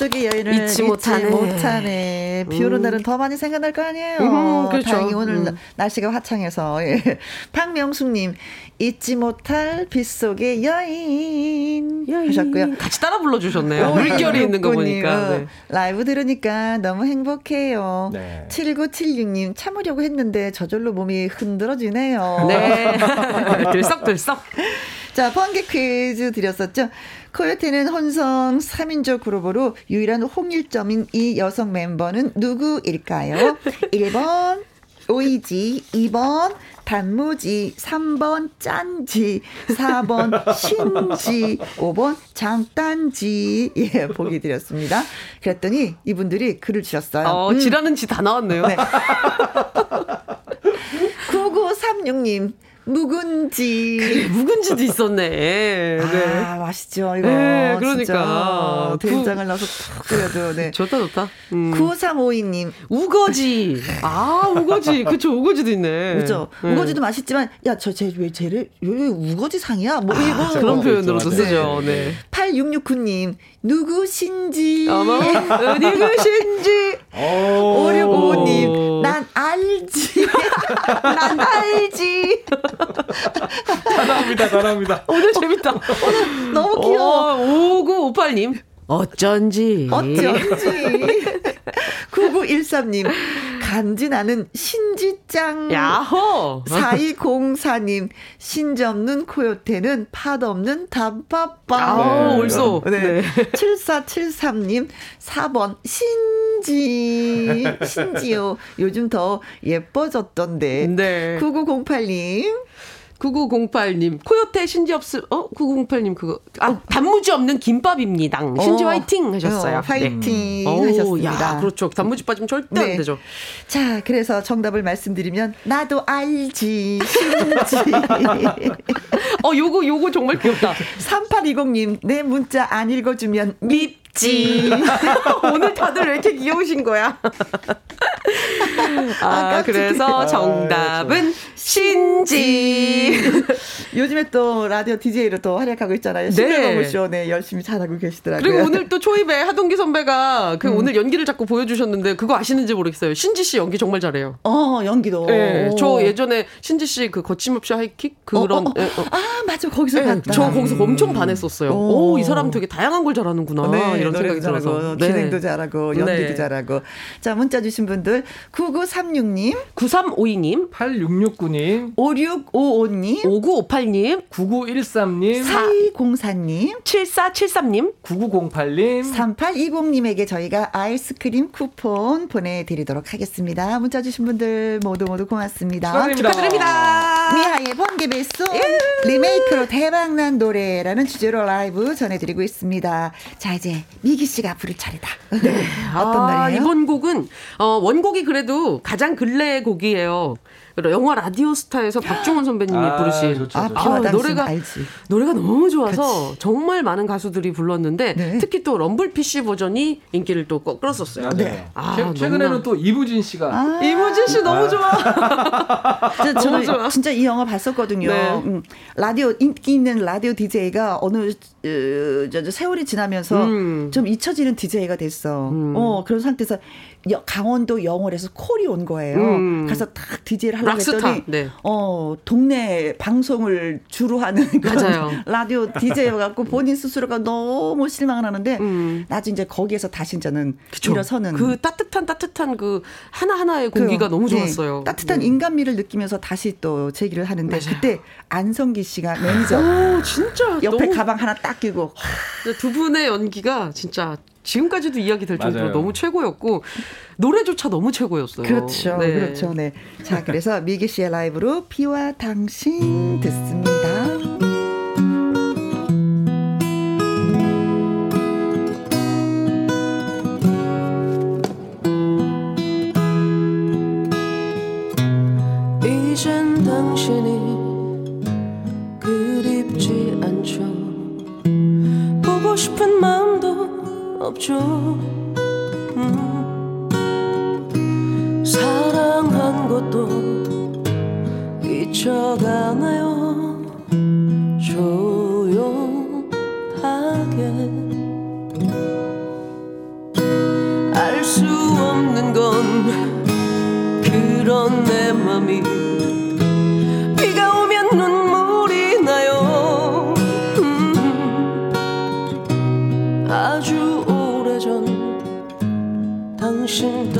Speaker 6: 빗속의 여인을 잊지 못하네.
Speaker 5: 못하네.
Speaker 1: 비 오는 날은 더 많이 생각날 거 아니에요.
Speaker 5: 음, 그렇죠.
Speaker 1: 다행히 오늘
Speaker 5: 음.
Speaker 1: 나- 날씨가 화창해서. 예. 박명숙님, 잊지 못할 빗속의 여인. 하셨고요.
Speaker 5: 같이 따라 불러주셨네요. 물결이 있는 거 보니까.
Speaker 1: 어,
Speaker 5: 네.
Speaker 1: 라이브 들으니까 너무 행복해요.
Speaker 4: 네.
Speaker 1: 7976님, 참으려고 했는데 저절로 몸이 흔들어지네요.
Speaker 5: 네. 들썩들썩.
Speaker 1: 자, 번개 퀴즈 드렸었죠. 코요테는 혼성 3인조 그룹으로 유일한 홍일점인 이 여성 멤버는 누구일까요? 1번 오이지, 2번 단무지, 3번 짠지, 4번 신지, 5번 장단지. 예, 보기 드렸습니다. 그랬더니 이분들이 글을 주셨어요.
Speaker 5: 어,
Speaker 1: 음.
Speaker 5: 지라는 지 다 나왔네요.
Speaker 1: 네. 9936님, 묵은지.
Speaker 5: 묵은지도 있었네. 네.
Speaker 1: 아, 맛있죠, 이거.
Speaker 5: 네,
Speaker 1: 진짜.
Speaker 5: 그러니까.
Speaker 1: 된장을 넣어서 탁 끓여도, 네.
Speaker 5: 좋다, 좋다. 음.
Speaker 1: 9352님,
Speaker 5: 우거지. 아, 우거지. 그쵸, 우거지도 있네.
Speaker 1: 그죠?
Speaker 5: 네.
Speaker 1: 우거지도 맛있지만, 야, 저, 쟤, 왜, 쟤를, 왜 우거지 상이야? 뭐, 이거.
Speaker 5: 아, 그런 표현으로도
Speaker 4: 네.
Speaker 5: 쓰죠. 네.
Speaker 1: 8669님, 누구신지.
Speaker 5: 어머, 어디 계신지.
Speaker 4: 오.
Speaker 1: 5655님, 난 알지. 난 알지.
Speaker 4: 잘합니다, 잘합니다.
Speaker 5: 오늘 재밌다.
Speaker 1: 너무 귀여워.
Speaker 5: 어, 5958님. 어쩐지.
Speaker 1: 어쩐지. 9913님, 간지 나는 신지짱.
Speaker 5: 야호.
Speaker 1: 4204님, 신지 없는 코요테는 팥 없는 단팥빵.
Speaker 5: 아우,
Speaker 4: 네.
Speaker 5: 올소.
Speaker 1: 네. 7473님, 4번, 신지. 신지요. 요즘 더 예뻐졌던데.
Speaker 5: 네.
Speaker 1: 9908님,
Speaker 5: 9908님, 코요태 신지 없음, 어? 9908님, 그거. 아, 단무지 없는 김밥입니다. 신지
Speaker 1: 어.
Speaker 5: 화이팅 하셨어요.
Speaker 1: 어, 화이팅
Speaker 5: 오,
Speaker 1: 하셨습니다.
Speaker 5: 야, 그렇죠. 단무지 빠지면 절대
Speaker 1: 네.
Speaker 5: 안 되죠.
Speaker 1: 자, 그래서 정답을 말씀드리면, 나도 알지, 신지.
Speaker 5: 어, 요거, 요거 정말 귀엽다.
Speaker 1: 3820님, 내 문자 안 읽어주면 밉 지.
Speaker 5: 오늘 다들 왜 이렇게 귀여우신 거야? 아,
Speaker 1: 깜찍해.
Speaker 5: 그래서
Speaker 1: 아,
Speaker 5: 정답은 신지.
Speaker 1: 요즘에 또 라디오 DJ로 또 활약하고 있잖아요. 신명호쇼 네, 열심히 잘하고 계시더라고요.
Speaker 5: 그리고 오늘 또 초입에 하동기 선배가 그 오늘 연기를 자꾸 보여주셨는데 그거 아시는지 모르겠어요. 신지 씨 연기 정말 잘해요.
Speaker 1: 어, 연기도.
Speaker 5: 네,
Speaker 1: 오.
Speaker 5: 저 예전에 신지 씨 그 거침없이 하이킥 그런
Speaker 1: 어, 어, 어.
Speaker 5: 예, 어.
Speaker 1: 아, 맞아. 거기서
Speaker 5: 네,
Speaker 1: 봤다.
Speaker 5: 저 거기서 엄청 반했었어요.
Speaker 1: 오.
Speaker 5: 오, 이 사람 되게 다양한 걸 잘하는구나.
Speaker 1: 네,
Speaker 5: 이런 생각이
Speaker 1: 노래도
Speaker 5: 들어서.
Speaker 1: 잘하고,
Speaker 5: 네.
Speaker 1: 진행도 잘하고, 연기도
Speaker 5: 네.
Speaker 1: 잘하고. 자, 문자 주신 분들, 9936님,
Speaker 5: 9352님,
Speaker 4: 8669님,
Speaker 1: 5655님,
Speaker 5: 5958님,
Speaker 4: 9913님,
Speaker 1: 4204님,
Speaker 5: 7473님,
Speaker 4: 9908님,
Speaker 1: 3820님에게 저희가 아이스크림 쿠폰 보내드리도록 하겠습니다. 문자 주신 분들 모두 모두 고맙습니다.
Speaker 4: 축하드립니다.
Speaker 5: 축하드립니다.
Speaker 1: 미하의 번개배송 리메이크로 대박난 노래라는 주제로 라이브 전해드리고 있습니다. 자 이제 미기 씨가 부를 차례다. 어떤
Speaker 5: 아,
Speaker 1: 노래예요?
Speaker 5: 이번 곡은 어, 원곡이 그래도 가장 근래의 곡이에요. 영화 라디오스타에서 박중원 선배님이
Speaker 4: 아,
Speaker 5: 부르신
Speaker 4: 좋죠,
Speaker 1: 아,
Speaker 4: 좋죠.
Speaker 1: 비와 당신
Speaker 5: 노래가
Speaker 1: 알지.
Speaker 5: 노래가 너무 좋아서 정말 많은 가수들이 불렀는데
Speaker 1: 네.
Speaker 5: 특히 또 럼블 PC 버전이 인기를 또 꺾- 끌었었어요.
Speaker 4: 네.
Speaker 5: 아,
Speaker 4: 최, 최근에는 또 이부진 씨가
Speaker 1: 아,
Speaker 5: 이무진 씨 너무 좋아.
Speaker 1: 진짜 저는
Speaker 5: 좋아.
Speaker 1: 진짜 이 영화 봤었거든요.
Speaker 5: 네.
Speaker 1: 음, 라디오 인기 있는 라디오 DJ가 어느 어, 저, 저 세월이 지나면서
Speaker 5: 음.
Speaker 6: 음.
Speaker 1: 좀 잊혀지는 DJ가 됐어.
Speaker 6: 음.
Speaker 1: 어, 그런 상태에서 여- 강원도 영월에서 콜이 온 거예요.
Speaker 6: 음.
Speaker 1: 가서 딱 DJ를 하려고
Speaker 6: 락스타,
Speaker 1: 했더니
Speaker 6: 네.
Speaker 1: 어, 동네 방송을 주로 하는
Speaker 6: 맞아요.
Speaker 1: 라디오 DJ여 갖고 본인 스스로가 너무 실망을 하는데
Speaker 6: 음.
Speaker 1: 나중에 이제 거기에서 다시 이제는
Speaker 6: 그쵸.
Speaker 1: 일어서는
Speaker 6: 그 따뜻한 따뜻한 그 하나하나의
Speaker 1: 그,
Speaker 6: 공기가 너무
Speaker 1: 네,
Speaker 6: 좋았어요.
Speaker 1: 따뜻한
Speaker 6: 네.
Speaker 1: 인간미를 느끼면서 다시 또 제기를 하는데
Speaker 6: 맞아요.
Speaker 1: 그때 안성기 씨가 매니저
Speaker 6: 오, 진짜
Speaker 1: 옆에
Speaker 6: 너무
Speaker 1: 가방 하나 딱 끼고
Speaker 6: 두 분의 연기가 진짜 지금까지도 이야기 될 정도로
Speaker 8: 맞아요.
Speaker 6: 너무 최고였고 노래조차 너무 최고였어요.
Speaker 1: 그렇죠.
Speaker 6: 네.
Speaker 1: 그렇죠. 네. 자, 그래서 미기 씨의 라이브로 비와 당신 듣습니다.
Speaker 5: 이젠 당신이 그립지 않죠 보고 싶은 마음도 없죠. 음. 사랑한 것도 잊혀가나요? 조용하게. 알 수 없는 건 그런 내 맘이 오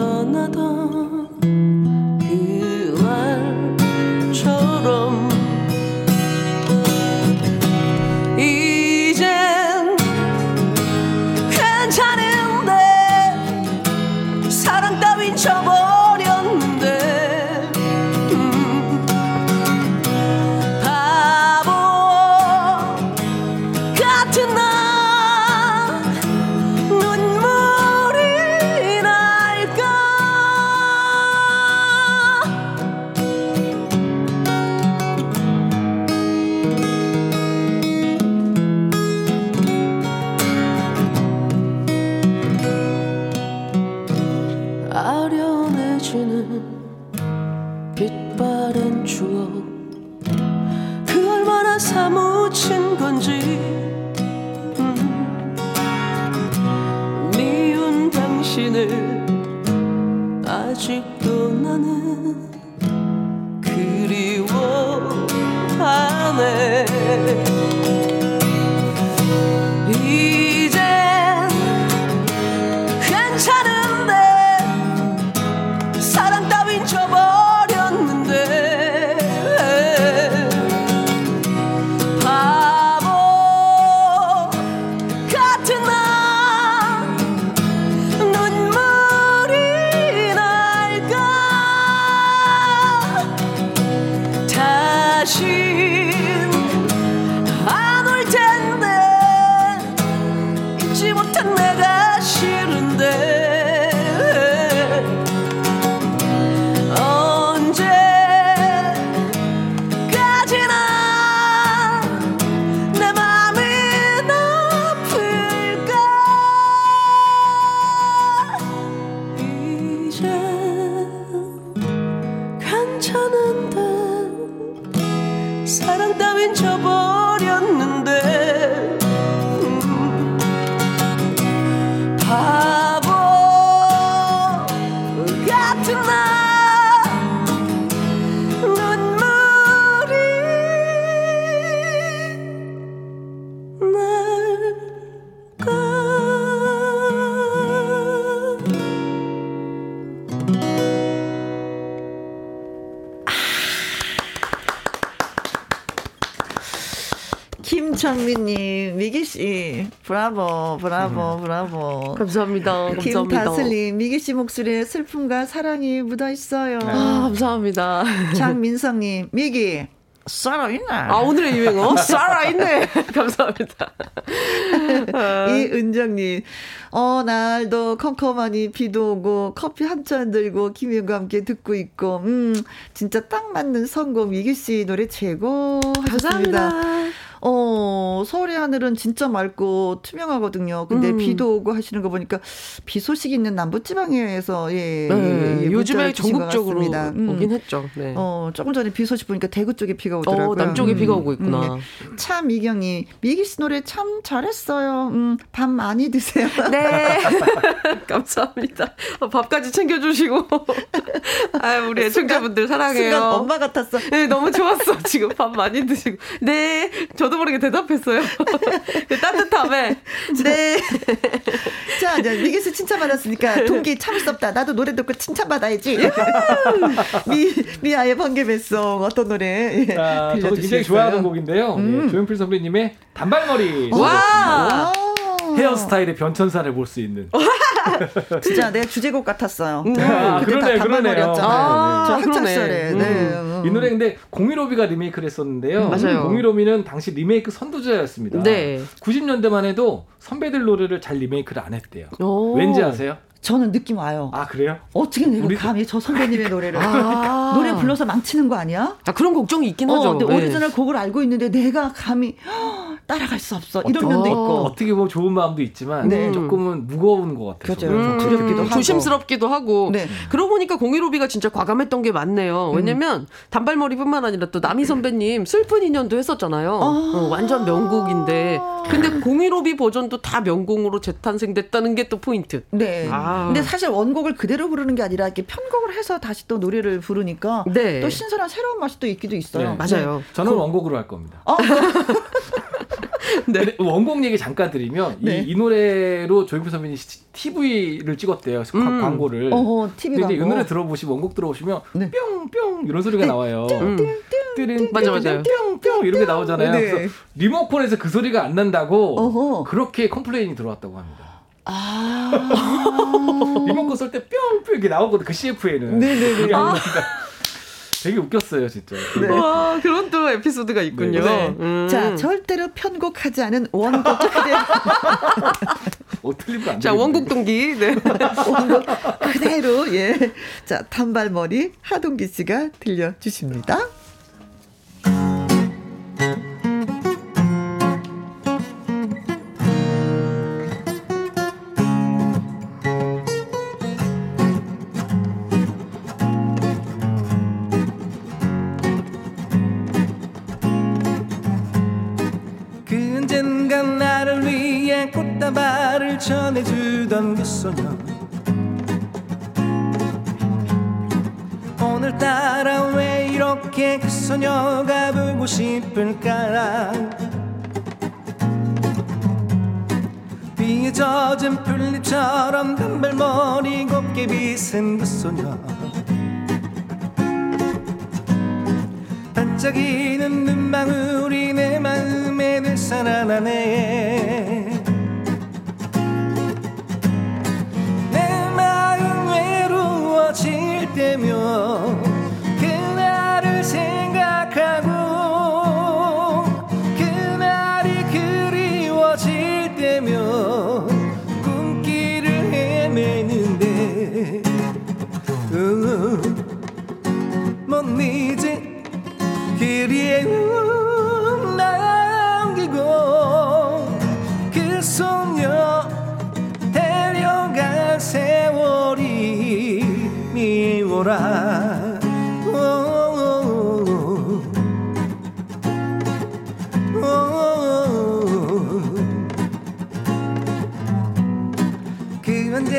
Speaker 1: 김정민님, 미기 씨, 브라보, 브라보, 브라보.
Speaker 6: 감사합니다. 감사합니다.
Speaker 1: 김다슬님, 미기 씨 목소리에 슬픔과 사랑이 묻어 있어요.
Speaker 6: 아, 감사합니다.
Speaker 1: 장민성님, 미기 살아있네.
Speaker 6: 아, 오늘의 유행어 살아있네. 감사합니다.
Speaker 1: 이은정님, 어, 날도 컴컴하니 비도 오고 커피 한 잔 들고 김희영과 함께 듣고 있고, 음, 진짜 딱 맞는 선곡 미기 씨 노래 최고 하셨습니다.
Speaker 6: 감사합니다.
Speaker 1: 어, 어, 서울의 하늘은 진짜 맑고 투명하거든요. 근데
Speaker 5: 음.
Speaker 1: 비도 오고 하시는 거 보니까 비 소식 있는 남부지방에서 예,
Speaker 5: 네,
Speaker 1: 예, 예,
Speaker 5: 요즘에 전국적으로.
Speaker 1: 음.
Speaker 5: 오긴 했죠. 네.
Speaker 1: 어, 조금 전에 비 소식 보니까 대구 쪽에 비가 오더라고요.
Speaker 5: 어, 남쪽에
Speaker 1: 음.
Speaker 5: 비가 오고 있구나.
Speaker 1: 음, 예. 참 미경님 미기 씨 노래 참 잘했어요. 음, 밥 많이 드세요.
Speaker 5: 네. 감사합니다. 어, 밥까지 챙겨주시고. 아 우리 애청자분들 사랑해요.
Speaker 1: 순간 엄마 같았어.
Speaker 5: 네, 너무 좋았어. 지금 밥 많이 드시고. 네. 저도 모르게 대답했어요. 그 따뜻함에.
Speaker 1: 네. 자, 이제 미기 씨 칭찬받았으니까 동기 참을 수 없다. 나도 노래 듣고 칭찬받아야지. 미, 미아의 번개배송 어떤 노래 예,
Speaker 4: 아, 저도 굉장히? 좋아하는 곡인데요.
Speaker 1: 음.
Speaker 4: 예, 조용필 선배님의 단발머리
Speaker 5: 와!
Speaker 1: 와.
Speaker 4: 헤어스타일의 변천사를 볼 수 있는.
Speaker 1: 진짜 내 주제곡 같았어요.
Speaker 5: 음.
Speaker 4: 아,
Speaker 1: 그때
Speaker 4: 그러네,
Speaker 1: 다
Speaker 4: 그러네요.
Speaker 1: 단발머리였잖아요.
Speaker 5: 아,
Speaker 1: 저 학창. 시절에. 네.
Speaker 5: 음.
Speaker 4: 이 노래 근데 공일오비가 리메이크를 했었는데요.
Speaker 5: 맞아요.
Speaker 4: 공일오비는 당시 리메이크 선두주자였습니다.
Speaker 5: 네.
Speaker 4: 90년대만 해도 선배들 노래를 잘 리메이크를 안 했대요.
Speaker 5: 오.
Speaker 4: 왠지 아세요?
Speaker 1: 저는 느낌 와요.
Speaker 4: 아 그래요?
Speaker 1: 어떻게 내가
Speaker 4: 우리-
Speaker 1: 감히 저 선배님의 노래를
Speaker 5: 아.
Speaker 1: 노래 불러서 망치는 거 아니야?
Speaker 5: 아, 그런 걱정이 있긴
Speaker 1: 어,
Speaker 5: 하죠.
Speaker 1: 근데
Speaker 5: 네.
Speaker 1: 오리지널 곡을 알고 있는데 내가 감히 따라갈 수 없어. 이런 면도
Speaker 5: 어.
Speaker 1: 있고.
Speaker 4: 어떻게 보면 좋은 마음도 있지만
Speaker 1: 네.
Speaker 4: 조금은 무거운 것.
Speaker 1: 그죠. 좀 두렵기도 하고.
Speaker 5: 음, 조심스럽기도 하고.
Speaker 1: 네.
Speaker 5: 그러고 보니까 공일오비가 진짜 과감했던 게 많네요. 왜냐면 단발머리뿐만 아니라 또 남희 선배님 슬픈 인연도 했었잖아요. 어, 완전 명곡인데. 근데 공일오비 버전도 다 명곡으로 재탄생됐다는 게 또 포인트.
Speaker 1: 네.
Speaker 5: 아.
Speaker 1: 근데 사실 원곡을 그대로 부르는 게 아니라 이렇게 편곡을 해서 다시 또 노래를 부르니까
Speaker 5: 네.
Speaker 1: 또 신선한 새로운 맛이 또 있기도 있어요.
Speaker 4: 네.
Speaker 5: 맞아요.
Speaker 4: 저는 원곡으로 할 겁니다.
Speaker 1: 어,
Speaker 4: 근데 원곡 얘기 잠깐 드리면
Speaker 1: 네.
Speaker 4: 이, 이 노래로 조용필 선배님이 TV를 찍었대요. 과-
Speaker 5: 음.
Speaker 4: 광고를.
Speaker 1: 어허, TV
Speaker 4: 근데 이제 이. 노래 들어보시면 원곡 들어보시면
Speaker 1: 네.
Speaker 4: 뿅뿅 이런 소리가 나와요.
Speaker 5: 음.
Speaker 4: 띠린
Speaker 5: 맞아, 맞아요.
Speaker 4: 뿅뿅 이런 게 나오잖아요.
Speaker 1: 네.
Speaker 4: 그래서 리모컨에서 그 소리가 안 난다고
Speaker 1: 어허.
Speaker 4: 그렇게 컴플레인이 들어왔다고 합니다.
Speaker 1: 아.
Speaker 4: 리모컨 쓸 때 뿅뿅 이렇게 나오거든 그 CF에는.
Speaker 1: 네네네.
Speaker 4: 아니라 되게 웃겼어요 진짜.
Speaker 1: 네.
Speaker 5: 와, 그런 또 에피소드가 있군요.
Speaker 1: 네.
Speaker 5: 음.
Speaker 1: 자, 절대로 편곡하지 않은 원곡 그대로,
Speaker 4: 어 틀리면 안 돼.
Speaker 5: 자, 원곡 동기. 네.
Speaker 1: 원곡 그대로, 예. 자, 단발머리 하동기 씨가 들려주십니다.
Speaker 6: 꽃다발을 전해주던 그 소녀. 오늘따라 왜 이렇게 그 소녀가 보고 싶을까 비에 젖은 풀잎처럼 단발머리 곱게 빗은 그 소녀. 반짝이는 눈망울이 내 마음에 늘 살아나네 때면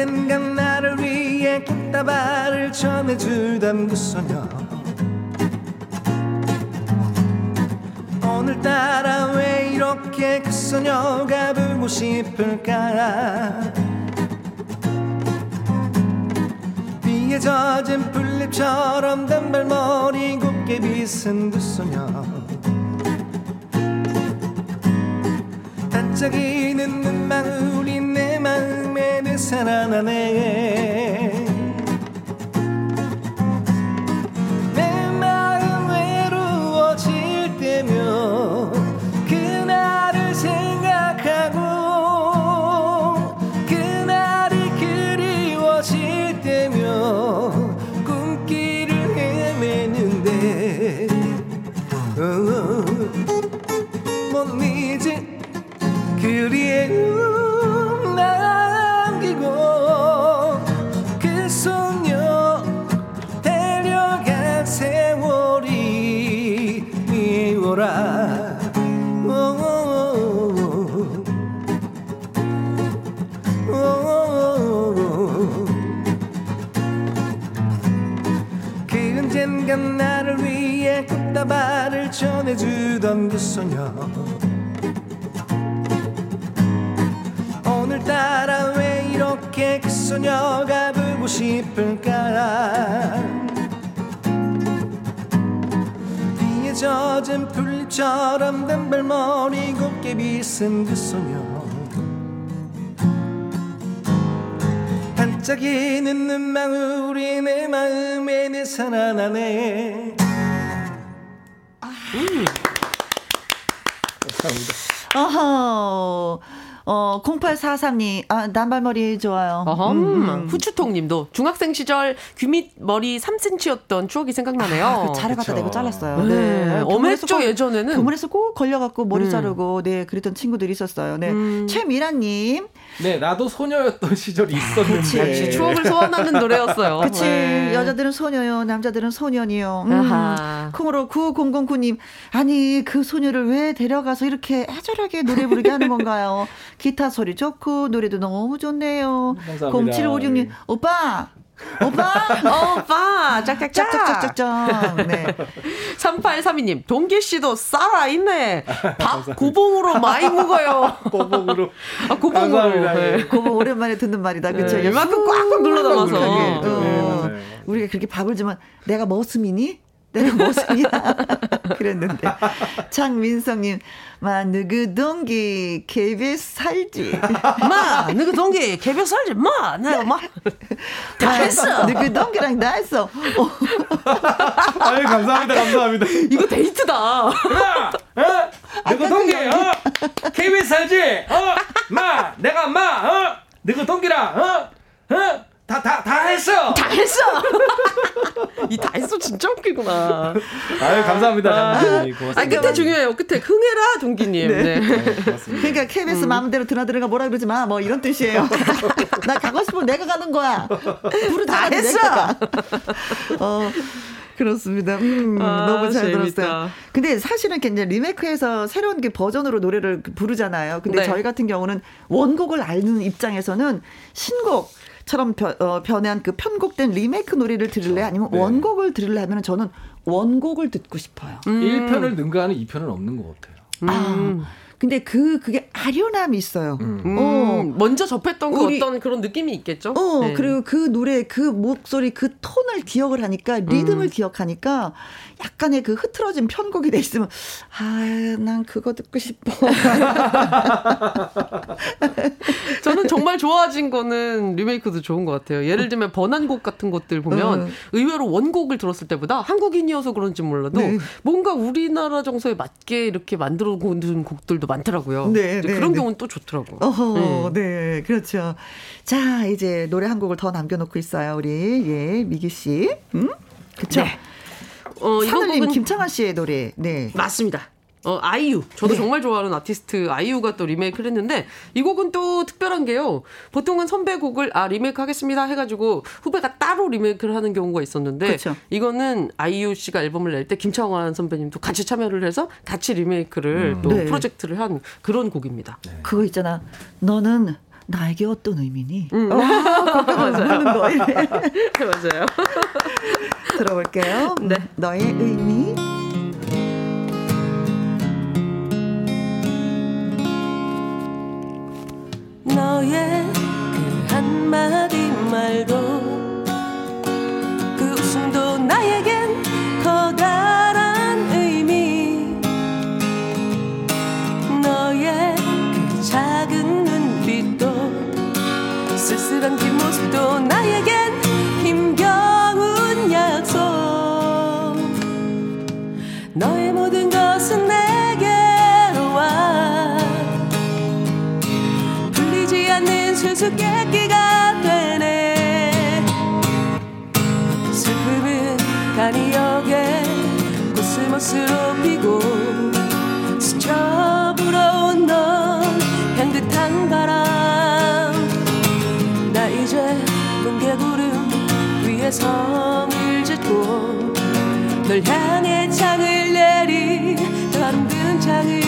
Speaker 6: 언젠가 나를 위해 꽃다발을 전해주던 그 소녀. 오늘따라 왜 이렇게 그 소녀가 보고 싶을까 비에 젖은 풀잎처럼 단발머리 곱게 빗은 그 소녀. 반짝이는 눈망울이 내 마 소녀. 오늘따라 왜 이렇게 그 소녀가 보고 싶을까? 비에 젖은 풀잎처럼 단발머리 곱게 빗은 그 소녀. 반짝이는 눈망울이 내 마음에 내 살아나네
Speaker 1: 어, 0843님, 아, 단발머리 좋아요.
Speaker 5: 어흠, 후추통님도 중학생 시절 귀밑 머리 3cm였던 추억이 생각나네요.
Speaker 1: 아, 그 자를 갖다. 대고 잘랐어요.
Speaker 5: 네,
Speaker 1: 네.
Speaker 5: 엄했죠, 예전에는.
Speaker 1: 교문에서 꼭 걸려갖고 머리
Speaker 5: 음.
Speaker 1: 자르고, 네, 그랬던 친구들이 있었어요. 네.
Speaker 5: 음.
Speaker 1: 최미라님,
Speaker 4: 네, 나도 소녀였던 시절이 있었는데.
Speaker 1: 그치.
Speaker 5: 역시 추억을 소환하는 노래였어요.
Speaker 1: 그치.
Speaker 5: 네.
Speaker 1: 여자들은 소녀요, 남자들은 소년이요. 음.
Speaker 5: 아하.
Speaker 1: 콩으로 9009님, 아니, 그 소녀를 왜 데려가서 이렇게 애절하게 노래 부르게 하는 건가요? 기타 소리 좋고, 노래도 너무 좋네요.
Speaker 4: 감사합니다.
Speaker 1: 0756님, 오빠! 오빠!
Speaker 5: 어, 오빠, 짝짝짝.
Speaker 1: 짝짝짝짝짝. 네.
Speaker 5: 3832님, 동기 씨도 살아있네. 밥 고봉으로 많이 먹어요.
Speaker 4: 꼬봉으로.
Speaker 5: 아, 고봉으로.
Speaker 4: 감사합니다.
Speaker 5: 네.
Speaker 4: 예.
Speaker 1: 그거 오랜만에 듣는 말이다. 그쵸?
Speaker 5: 네, 이만큼 꽉꽉 눌러 담아서.
Speaker 1: 어,
Speaker 4: 네, 맞아요.
Speaker 1: 우리가 그렇게 밥을 주면 내가 머슴이니? 내가 머슴이야. 그랬는데. 장민성님, 마, 누구 동기, KBS 살지.
Speaker 5: 마, 너그 동기 개별 살지 마. 내가 막. 다 했어.
Speaker 1: 누구 동기랑 다 했어. 어,
Speaker 4: 아유, 감사합니다. 감사합니다.
Speaker 5: 이거 데이트다.
Speaker 4: 마! 어? 너그 동기, 어? KBS 살지? 어? 마! 내가 마! 어? 너그 동기랑, 어? 어? 다, 다, 다 했어!
Speaker 5: 다 했어. 이 다 했어 진짜 웃기구나.
Speaker 4: 아유, 감사합니다.
Speaker 5: 아,
Speaker 4: 고맙습니다.
Speaker 5: 끝에 중요해요. 끝에 흥해라 동기님. 네.
Speaker 4: 아유, 고맙습니다.
Speaker 1: 그러니까 KBS 마음대로 드나드는가 뭐라 그러지 마. 뭐 이런 뜻이에요. 나 가고 싶으면 내가 가는 거야. 부르 다
Speaker 5: 했어.
Speaker 1: 어. 그렇습니다. 음,
Speaker 5: 아,
Speaker 1: 너무 잘
Speaker 5: 재밌다.
Speaker 1: 들었어요. 근데 사실은 이제 리메이크해서 새로운 게 버전으로 노래를 부르잖아요. 근데
Speaker 5: 네.
Speaker 1: 저희 같은 경우는 원곡을 알는 입장에서는 신곡 처럼 변, 어, 변한 그 편곡된 리메이크 노래를 들을래 아니면
Speaker 4: 네.
Speaker 1: 원곡을 들을래 하면 저는 원곡을 듣고 싶어요.
Speaker 5: 음.
Speaker 4: 1편을 능가하는 2편은 없는 것 같아요.
Speaker 1: 아, 근데 그 그게 아련함이 있어요.
Speaker 5: 음,
Speaker 1: 어.
Speaker 5: 먼저 접했던 그
Speaker 1: 우리-
Speaker 5: 어떤 그런 느낌이 있겠죠.
Speaker 1: 어,
Speaker 5: 네.
Speaker 1: 그리고 그 노래, 그 목소리, 그 톤을 기억을 하니까, 리듬을 기억하니까, 약간의 그 흐트러진 편곡이 돼 있으면, 아, 난 그거 듣고 싶어.
Speaker 5: 저는 정말 좋아진 거는 리메이크도 좋은 것 같아요. 예를 들면 번안곡 같은 것들 보면
Speaker 1: 어.
Speaker 5: 의외로 원곡을 들었을 때보다 한국인이어서 그런지 몰라도
Speaker 1: 네.
Speaker 5: 뭔가 우리나라 정서에 맞게 이렇게 만들어 놓은 곡들도 많더라고요.
Speaker 1: 네, 네,
Speaker 5: 그런
Speaker 1: 네.
Speaker 5: 경우는 또 좋더라고요.
Speaker 1: 어허, 네. 그렇죠. 자, 이제 노래 한 곡을 더 남겨놓고 있어요, 우리, 예, 미기 씨. 음? 그쵸?
Speaker 5: 네. 어, 이번 곡은
Speaker 1: 김창완 씨의 노래, 네.
Speaker 5: 맞습니다. 어, 아이유. 저도
Speaker 1: 네.
Speaker 5: 정말 좋아하는 아티스트 아이유가 또 리메이크를 했는데 이 곡은 또 특별한 게요. 보통은 선배 곡을 아 리메이크 하겠습니다 해가지고 후배가 따로 리메이크를 하는 경우가 있었는데
Speaker 1: 그쵸.
Speaker 5: 이거는 아이유 씨가 앨범을 낼 때 김창완 선배님도 같이 참여를 해서 같이 리메이크를 또
Speaker 1: 네.
Speaker 5: 프로젝트를 한 그런 곡입니다.
Speaker 1: 그거 있잖아. 너는 나에게 어떤 의미니?
Speaker 5: 음.
Speaker 1: 어, 맞아요.
Speaker 5: 맞아요.
Speaker 1: 들어볼게요.
Speaker 5: 네.
Speaker 1: 너의 의미.
Speaker 3: 너의 그 한마디 말도 수수께끼가 되네. 슬픔은 간이역에 코스모스로 피고 스쳐 불어온
Speaker 5: 넌 향긋한 바람. 나 이제 뭉게구름 위에 성을 짓고 널 향해 창을 내리 다른 든 창을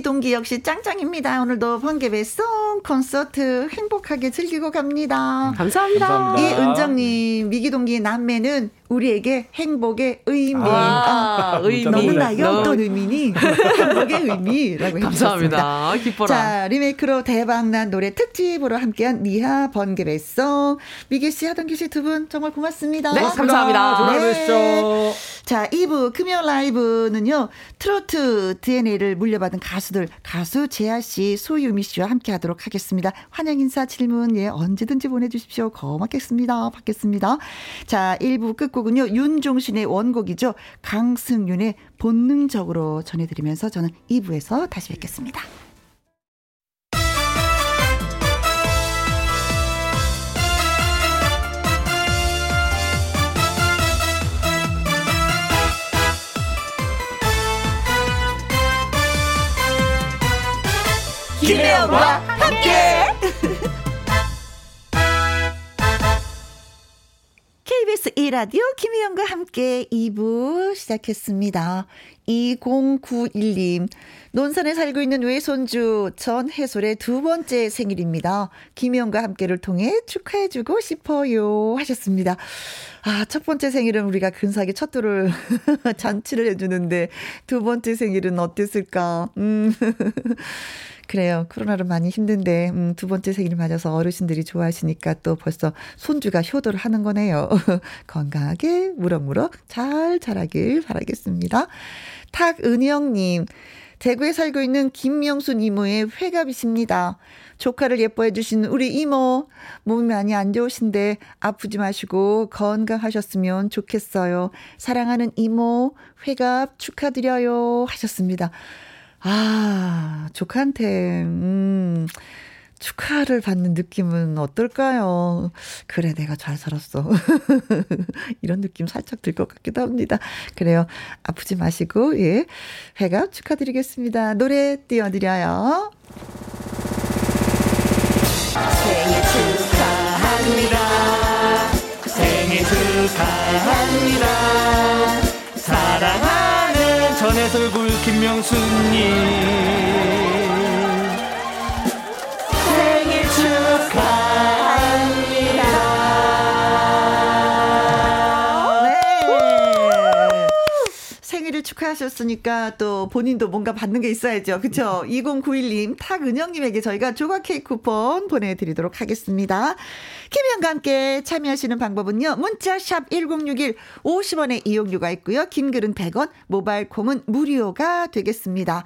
Speaker 1: 미기동기 역시 짱짱입니다. 오늘도 번개배 송 콘서트 행복하게 즐기고 갑니다.
Speaker 6: 감사합니다.
Speaker 9: 감사합니다.
Speaker 1: 이은정님, 미기동기 남매는 우리에게 행복의 의미.
Speaker 6: 아,
Speaker 1: 아,
Speaker 6: 의미.
Speaker 1: 너는 나의
Speaker 6: 너-
Speaker 1: 어떤 의미니? 행복의 의미라고 해주셨습니다.
Speaker 6: 감사합니다. 기뻐라.
Speaker 1: 자, 리메이크로 대박난 노래 특집으로 함께한 니하 번개배송. 미기 씨, 하동기 씨 두 분 정말 고맙습니다.
Speaker 6: 네, 감사합니다.
Speaker 9: 하루
Speaker 1: 네. 자, 2부 금요 라이브는요, 트로트 DNA를 물려받은 가수들, 가수 재하 씨, 소유미 씨와 함께 하도록 하겠습니다. 환영 인사 질문, 예, 언제든지 보내주십시오. 고맙겠습니다. 받겠습니다. 자, 1부 끝곡은요, 윤종신의 원곡이죠. 강승윤의 본능적으로 전해드리면서 저는 2부에서 다시 뵙겠습니다. 김혜영과 KBS 1라디오 김희영과 함께 2부 시작했습니다. 2091님, 논산에 살고 있는 외손주 전해솔의 두 번째 생일입니다. 김희영과 함께를 통해 축하해주고 싶어요. 하셨습니다. 아, 첫 번째 생일은 우리가 근사하게 첫돌을 잔치를 해주는데 두 번째 생일은 어땠을까? 음. 그래요. 코로나로 많이 힘든데, 음, 두 번째 생일 맞아서 어르신들이 좋아하시니까 또 벌써 손주가 효도를 하는 거네요. 건강하게, 무럭무럭 잘 자라길 바라겠습니다. 탁은영님, 대구에 살고 있는 김명순 이모의 회갑이십니다. 조카를 예뻐해 주신 우리 이모, 몸이 많이 안 좋으신데 아프지 마시고 건강하셨으면 좋겠어요. 사랑하는 이모, 회갑 축하드려요. 하셨습니다. 아, 조카한테, 음, 축하를 받는 느낌은 어떨까요? 그래, 내가 잘 살았어. 이런 느낌 살짝 들 것 같기도 합니다. 그래요. 아프지 마시고, 예. 회가 축하드리겠습니다. 노래 띄워드려요.
Speaker 10: 생일 축하합니다. 생일 축하합니다. 해솔굴 김명수님. 생일 축하합니다.
Speaker 1: 네. 생일을 축하하셨으니까 또 본인도 뭔가 받는 게 있어야죠. 그쵸? 2091님, 탁은영님에게 저희가 조각 케이크 쿠폰 보내드리도록 하겠습니다. 김현과 함께 참여하시는 방법은요. 문자샵 1061 50원의 이용료가 있고요. 긴 글은 100원, 모바일 콩은 무료가 되겠습니다.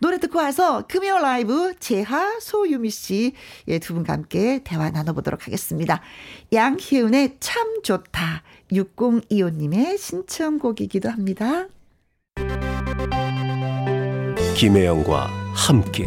Speaker 1: 노래 듣고 와서 금요 라이브 재하 소유미 씨, 예, 두 분과 함께 대화 나눠보도록 하겠습니다. 양희은의 참 좋다. 6025님의 신청곡이기도 합니다.
Speaker 2: 김혜영과 함께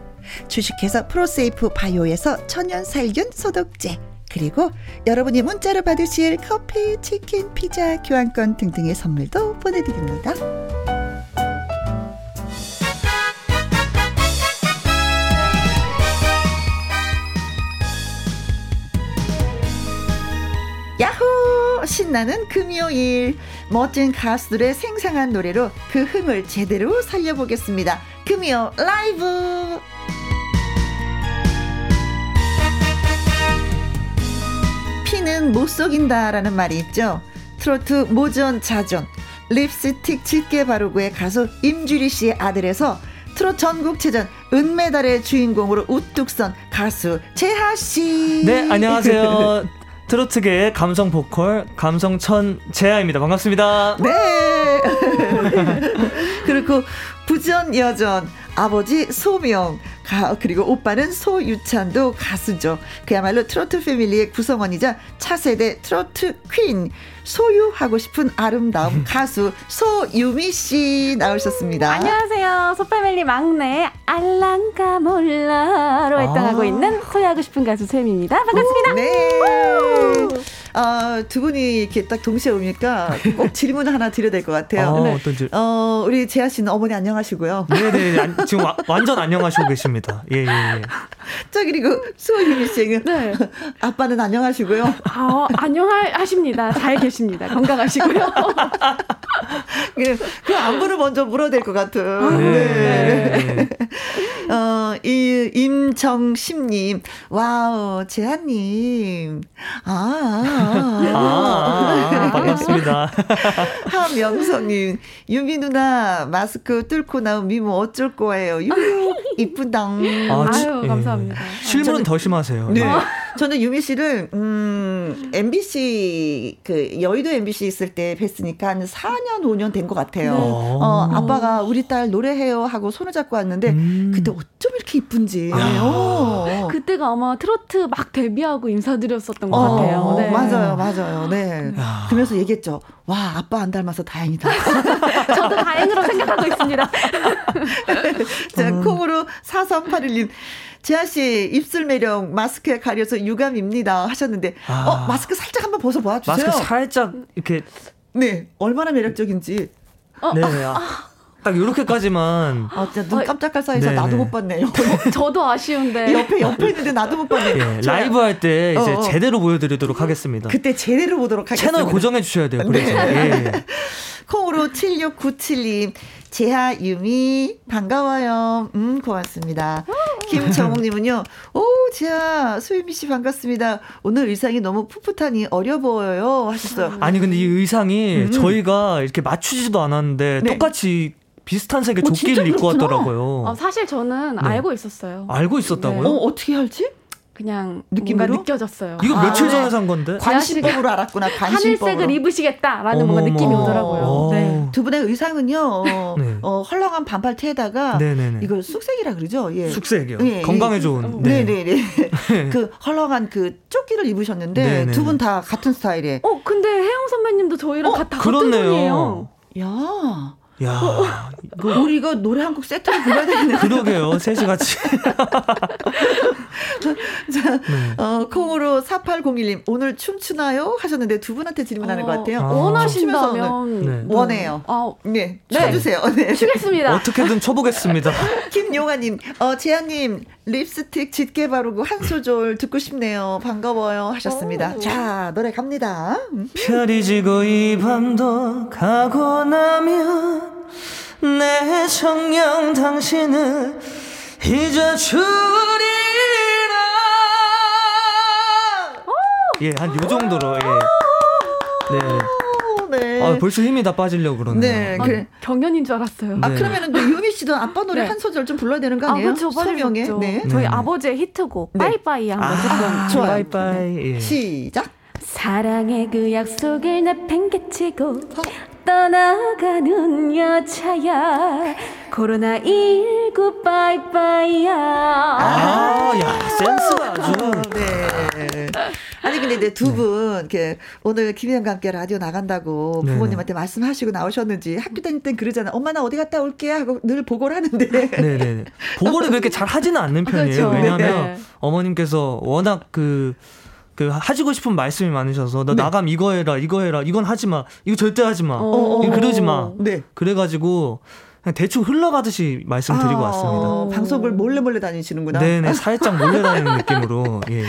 Speaker 1: 주식회사 프로세이프 바이오에서 천연 살균 소독제 그리고 여러분이 문자로 받으실 커피, 치킨, 피자, 교환권 등등의 선물도 보내드립니다. 야호! 신나는 금요일. 멋진 가수들의 생생한 노래로 그 흥을 제대로 살려보겠습니다. 금요 라이브! 피는 못 속인다라는 말이 있죠. 트로트 모전 자전 립스틱 짙게 바르고의 가수 임주리 씨의 아들에서 트롯 전국체전 은메달의 주인공으로 우뚝 선 가수 재하 씨.
Speaker 10: 네, 안녕하세요. 트로트계의 감성 보컬 감성천 재하입니다. 반갑습니다.
Speaker 1: 네. 그리고 부전 여전 아버지 소명 가, 그리고 오빠는 소유찬도 가수죠. 그야말로 트로트 패밀리의 구성원이자 차세대 트로트 퀸 소유하고 싶은 아름다움 가수 소유미 씨 나오셨습니다.
Speaker 11: 안녕하세요. 소패밀리 막내 알랑가 몰라로 활동하고
Speaker 1: 아.
Speaker 11: 있는 소유하고 싶은 가수 샘입니다. 반갑습니다.
Speaker 1: 네. 어, 두 분이 이렇게 딱 동시에 오니까 꼭 질문 하나 드려야 될 것 같아요.
Speaker 10: 어,
Speaker 1: 네.
Speaker 10: 어떤 질-
Speaker 1: 어, 우리 재하 씨는 어머니 안녕하시고요.
Speaker 10: 네네 안- 지금 와- 완전 안녕하시고 계십니다. 예 예 예.
Speaker 1: 자 그리고 수호유미 씨는
Speaker 11: 네.
Speaker 1: 아빠는 안녕하시고요.
Speaker 11: 아, 안녕하십니다. 잘 계십니다. 건강하시고요.
Speaker 1: 그, 그 안부를 먼저 물어야 될 것 같은.
Speaker 10: 네.
Speaker 1: 어, 이, 임정심님. 와우, 재한님. 아, 아,
Speaker 10: 아, 아, 아, 반갑습니다.
Speaker 1: 하명선님. 유미 누나, 마스크 뚫고 나온 미모 어쩔 거예요. 유, 이쁘다.
Speaker 10: 아, 지-
Speaker 11: 아유,
Speaker 10: 예.
Speaker 11: 감사합니다.
Speaker 10: 실물은 더 심하세요.
Speaker 1: 네. 저는 유미 씨를, 음, MBC, 그, 여의도 MBC 있을 때 뵀으니까 한 4년, 5년 된 것 같아요.
Speaker 10: 네.
Speaker 1: 어, 아빠가 우리 딸 노래해요 하고 손을 잡고 왔는데,
Speaker 10: 음.
Speaker 1: 그때 어쩜 이렇게 이쁜지.
Speaker 10: 야.
Speaker 1: 어.
Speaker 11: 그때가 아마 트로트 막 데뷔하고 인사드렸었던 것
Speaker 1: 어,
Speaker 11: 같아요. 네.
Speaker 1: 맞아요, 맞아요. 네.
Speaker 10: 야.
Speaker 1: 그러면서 얘기했죠. 와, 아빠 안 닮아서 다행이다.
Speaker 11: 저도 다행으로 생각하고 있습니다.
Speaker 1: 자,
Speaker 10: 음.
Speaker 1: 콩으로 4381님. 재하씨, 입술 매력 마스크에 가려서 유감입니다. 하셨는데,
Speaker 10: 아.
Speaker 1: 어, 마스크 살짝 한번 벗어 보아주세요.
Speaker 10: 마스크 살짝 이렇게
Speaker 1: 네, 얼마나 매력적인지.
Speaker 10: 네. 아, 딱 이렇게까지만
Speaker 1: 아, 진짜 눈
Speaker 11: 어,
Speaker 1: 깜짝할 사이에서
Speaker 10: 네,
Speaker 1: 나도
Speaker 10: 네.
Speaker 1: 못 봤네요.
Speaker 11: 저도 아쉬운데.
Speaker 1: 옆에, 옆에 있는데 나도 못 봤네.
Speaker 10: 예,
Speaker 1: 자,
Speaker 10: 라이브 할 때 이제
Speaker 1: 어, 어.
Speaker 10: 제대로 보여드리도록 하겠습니다.
Speaker 1: 그때 제대로 보도록 하겠습니다.
Speaker 10: 채널 고정해 주셔야 돼요. 그래서
Speaker 1: 네.
Speaker 10: 예.
Speaker 1: 콩으로 7697님, 재하, 유미, 반가워요. 음, 고맙습니다. 김정옥님은요, 오, 재하, 수유미 씨 반갑습니다. 오늘 의상이 너무 풋풋하니 어려 보여요. 하셨어요.
Speaker 10: 아니 근데 이 의상이
Speaker 1: 음.
Speaker 10: 저희가 이렇게 맞추지도 않았는데
Speaker 1: 네.
Speaker 10: 똑같이 비슷한 색의
Speaker 11: 어,
Speaker 10: 조끼를 입고
Speaker 11: 그렇구나.
Speaker 10: 왔더라고요.
Speaker 11: 어, 사실 저는
Speaker 10: 네.
Speaker 11: 알고 있었어요.
Speaker 10: 알고 있었다고요?
Speaker 1: 어, 어떻게 할지?
Speaker 11: 그냥
Speaker 1: 느낌으로?
Speaker 11: 뭔가 느껴졌어요.
Speaker 10: 이거
Speaker 1: 아,
Speaker 10: 며칠 전에
Speaker 1: 네.
Speaker 10: 산 건데?
Speaker 1: 관심법으로 알았구나. 관심법으로.
Speaker 11: 하늘색을 입으시겠다라는 뭔가
Speaker 10: 어머머.
Speaker 11: 느낌이 오더라고요.
Speaker 10: 어.
Speaker 11: 네.
Speaker 1: 두 분의 의상은요. 어,
Speaker 10: 네.
Speaker 1: 어, 헐렁한 반팔 티에다가
Speaker 10: 네네네.
Speaker 1: 이걸 숙색이라 그러죠. 예.
Speaker 10: 숙색이요.
Speaker 1: 예,
Speaker 10: 건강에
Speaker 1: 예.
Speaker 10: 좋은.
Speaker 1: 네, 네, 네. 그 헐렁한 그 조끼를 입으셨는데
Speaker 10: 네네네.
Speaker 1: 두분 다 같은 스타일에.
Speaker 11: 어, 근데 혜영 선배님도 저희랑
Speaker 1: 어,
Speaker 11: 다, 같은. 분이에요.
Speaker 1: 야,
Speaker 10: 야,
Speaker 1: 우리 이거 노래 한 곡 세트로 불러야 되겠네.
Speaker 10: 그러게요. 셋이 같이.
Speaker 1: 어, 콩으로 4801님 오늘 춤추나요? 하셨는데 두 분한테 질문하는
Speaker 11: 어,
Speaker 1: 것 같아요.
Speaker 10: 아.
Speaker 11: 원하신다면
Speaker 10: 네.
Speaker 1: 원해요.
Speaker 11: 아,
Speaker 1: 네,
Speaker 11: 네.
Speaker 1: 쳐주세요. 네.
Speaker 11: 추겠습니다.
Speaker 10: 어떻게든 쳐보겠습니다.
Speaker 1: 김용아님, 어, 재한님, 립스틱 짙게 바르고 한 소절 듣고 싶네요. 반가워요. 하셨습니다.
Speaker 11: 오.
Speaker 1: 자, 노래 갑니다. 음.
Speaker 10: 별이 지고 이 밤도 가고 나면 내 정녕 당신을 잊어주리라. 예, 한 요 정도로. 예. 네.
Speaker 1: 오, 네.
Speaker 10: 아, 벌써 힘이 다 빠지려고 그러네요.
Speaker 1: 네,
Speaker 11: 아,
Speaker 1: 그래.
Speaker 11: 경연인 줄 알았어요.
Speaker 1: 아,
Speaker 10: 네.
Speaker 1: 그러면은 또 유미 씨도 아빠 노래
Speaker 11: 네.
Speaker 1: 한 소절 좀 불러야 되는 거
Speaker 11: 아,
Speaker 1: 아니에요?
Speaker 11: 그렇죠.
Speaker 1: 소명의. 네.
Speaker 11: 저희
Speaker 10: 네.
Speaker 11: 아버지의 히트곡
Speaker 1: 네.
Speaker 11: 빠이빠이 한번
Speaker 10: 아,
Speaker 1: 좋아요.
Speaker 10: 바이바이. 예.
Speaker 1: 시작.
Speaker 11: 사랑의 그 약속을 내팽개치고 떠나가는 여자야 코로나19 빠이빠이야
Speaker 10: 아, 야, 센스가 아주.
Speaker 1: 네. 아니 근데 이제 두분 이렇게 오늘 김희영과 함께 라디오 나간다고. 부모님한테 말씀하시고 나오셨는지 학교 다닐 땐 그러잖아요. 엄마 나 어디 갔다 올게 하고 늘 보고를 하는데.
Speaker 10: 네네. 보고를 그렇게 잘 하지는 않는 편이에요.
Speaker 11: 그렇죠.
Speaker 10: 왜냐하면
Speaker 11: 네.
Speaker 10: 어머님께서 워낙 그, 그 하시고 싶은 말씀이 많으셔서 너
Speaker 1: 네.
Speaker 10: 나감 이거 해라 이거 해라 이건 하지 마 이거 절대 하지 마
Speaker 11: 어.
Speaker 10: 이거 그러지 마
Speaker 1: 네.
Speaker 10: 그래가지고 대충 흘러가듯이 말씀드리고
Speaker 1: 아,
Speaker 10: 왔습니다.
Speaker 1: 방송을 몰래 몰래 다니시는구나.
Speaker 10: 네네 살짝 몰려다니는 느낌으로 예.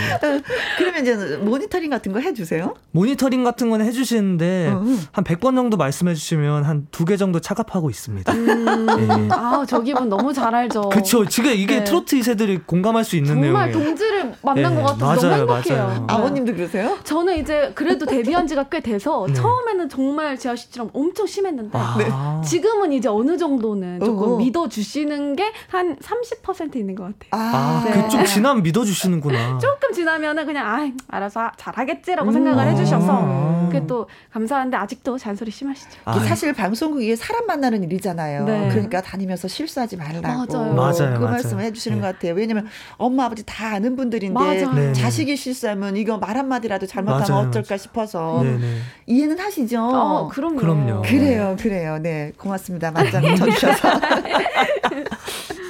Speaker 1: 그러면 이제 모니터링 같은 거 해주세요.
Speaker 10: 모니터링 같은 건 해주시는데
Speaker 1: 어.
Speaker 10: 한 100번 정도 말씀해주시면 한 두 개 정도 차갑하고 있습니다. 예.
Speaker 11: 아, 저 기분 너무 잘 알죠.
Speaker 10: 그쵸. 지금 이게
Speaker 11: 네.
Speaker 10: 트로트 2세들이 공감할 수 있는
Speaker 11: 정말
Speaker 10: 내용이에요.
Speaker 11: 동지를 만난
Speaker 10: 네,
Speaker 11: 것 같아서
Speaker 10: 맞아요,
Speaker 11: 너무 행복해요.
Speaker 10: 맞아요.
Speaker 11: 네.
Speaker 1: 아버님도 그러세요?
Speaker 11: 저는 이제 그래도 데뷔한 지가 꽤 돼서
Speaker 10: 네.
Speaker 11: 처음에는 정말 지아 씨처럼 엄청 심했는데
Speaker 10: 아.
Speaker 11: 지금은 이제 어느 정도 는 조금
Speaker 1: 어허.
Speaker 11: 믿어주시는 게 한 30% 있는 것 같아요.
Speaker 10: 아,
Speaker 11: 네.
Speaker 10: 그좀 지나면 믿어주시는구나.
Speaker 11: 조금 지나면은 그냥 아 알아서 잘하겠지라고
Speaker 1: 음.
Speaker 11: 생각을 해주셔서
Speaker 10: 아.
Speaker 11: 그게 또 감사한데 아직도 잔소리 심하시죠.
Speaker 10: 아,
Speaker 1: 이게 사실 방송국이 사람 만나는 일이잖아요.
Speaker 11: 네.
Speaker 1: 그러니까 다니면서 실수하지 말라고.
Speaker 11: 맞아요.
Speaker 10: 맞아요,
Speaker 1: 그
Speaker 10: 맞아요.
Speaker 1: 말씀을 해주시는
Speaker 10: 네.
Speaker 1: 것 같아요. 왜냐면 엄마 아버지 다 아는 분들인데
Speaker 11: 맞아요.
Speaker 10: 네, 네.
Speaker 1: 자식이 실수하면 이거 말 한마디라도 잘못하면
Speaker 10: 맞아요,
Speaker 1: 어쩔까 싶어서
Speaker 10: 네네.
Speaker 1: 이해는 하시죠?
Speaker 11: 어, 그럼요.
Speaker 10: 그럼요.
Speaker 1: 그래요, 그래요. 네, 고맙습니다. 만장 哈哈哈！哈哈哈哈哈！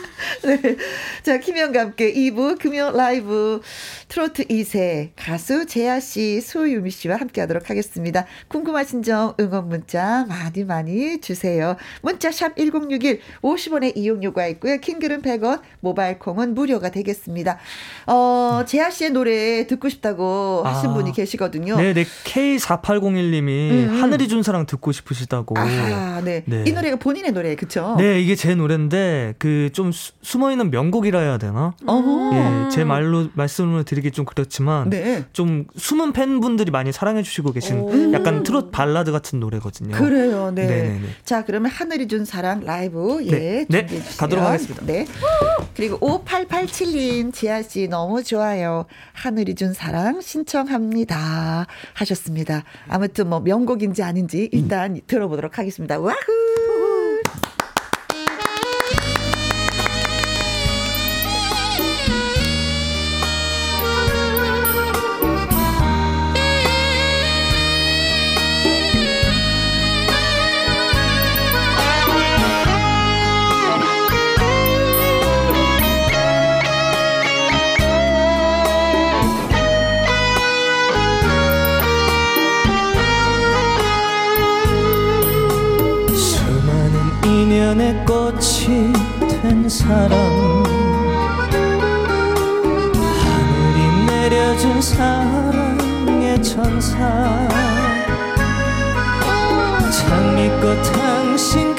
Speaker 1: 네. 자, 김현과 함께 2부 금요 라이브 트로트 2세 가수 재하 씨, 소유미 씨와 함께 하도록 하겠습니다. 궁금하신 점 응원 문자 많이 많이 주세요. 문자 샵 1061, 50원의 이용료가 있고요. 킹글은 100원, 모바일 콩은 무료가 되겠습니다. 어, 재하 씨의 노래 듣고 싶다고 하신
Speaker 10: 아.
Speaker 1: 분이 계시거든요.
Speaker 10: 네 네. K4801 님이
Speaker 1: 음, 음.
Speaker 10: 하늘이 준 사랑 듣고 싶으시다고.
Speaker 1: 아하, 네.
Speaker 10: 네.
Speaker 1: 이 노래가 본인의 노래, 그쵸?
Speaker 10: 네, 이게 제 노래인데 그좀 숨어 있는 명곡이라 해야 되나?
Speaker 1: 어허.
Speaker 10: 예, 제 말로 말씀을 드리기 좀 그렇지만
Speaker 1: 네.
Speaker 10: 좀 숨은 팬분들이 많이 사랑해 주시고 계신
Speaker 11: 오.
Speaker 10: 약간 트롯 발라드 같은 노래거든요.
Speaker 1: 그래요, 네.
Speaker 10: 네네네.
Speaker 1: 자, 그러면 하늘이 준 사랑 라이브, 예,
Speaker 10: 네, 네. 가도록 하겠습니다.
Speaker 1: 네. 그리고 5887님, 지아 씨 너무 좋아요. 하늘이 준 사랑 신청합니다. 하셨습니다. 아무튼 뭐 명곡인지 아닌지 일단 들어보도록 하겠습니다. 와후!
Speaker 6: 인연의 꽃이 된 사람. 하늘이 내려준 사랑의 천사. 장미꽃 당신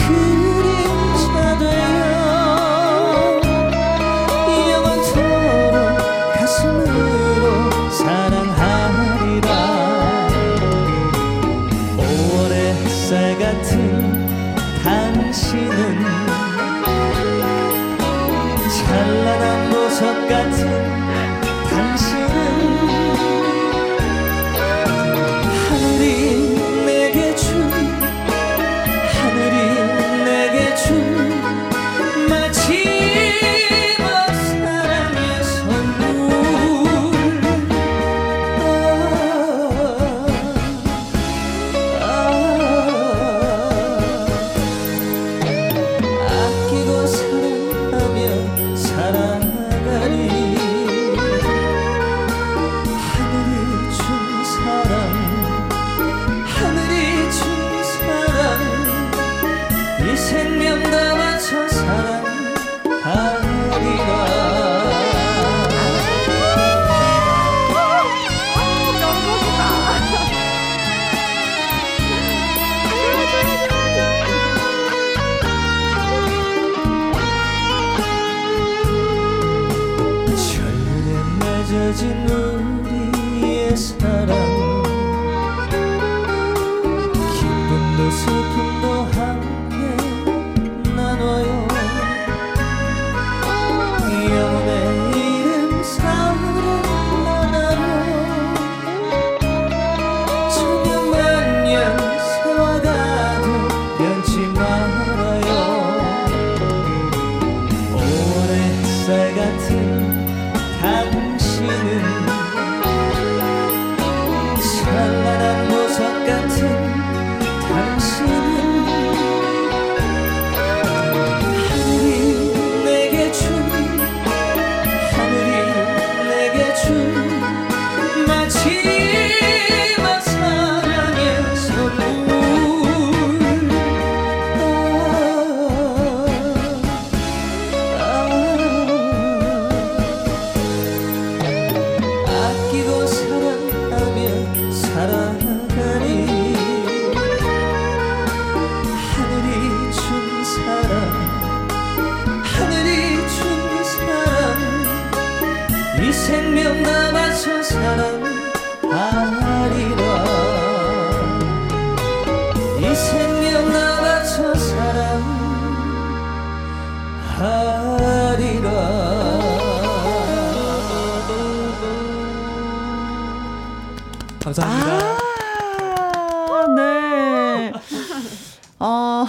Speaker 6: 생명 다 바쳐 사랑하리라 이 생명 다 바쳐 사랑하리라
Speaker 10: 감사합니다.
Speaker 1: 아, 네. 어,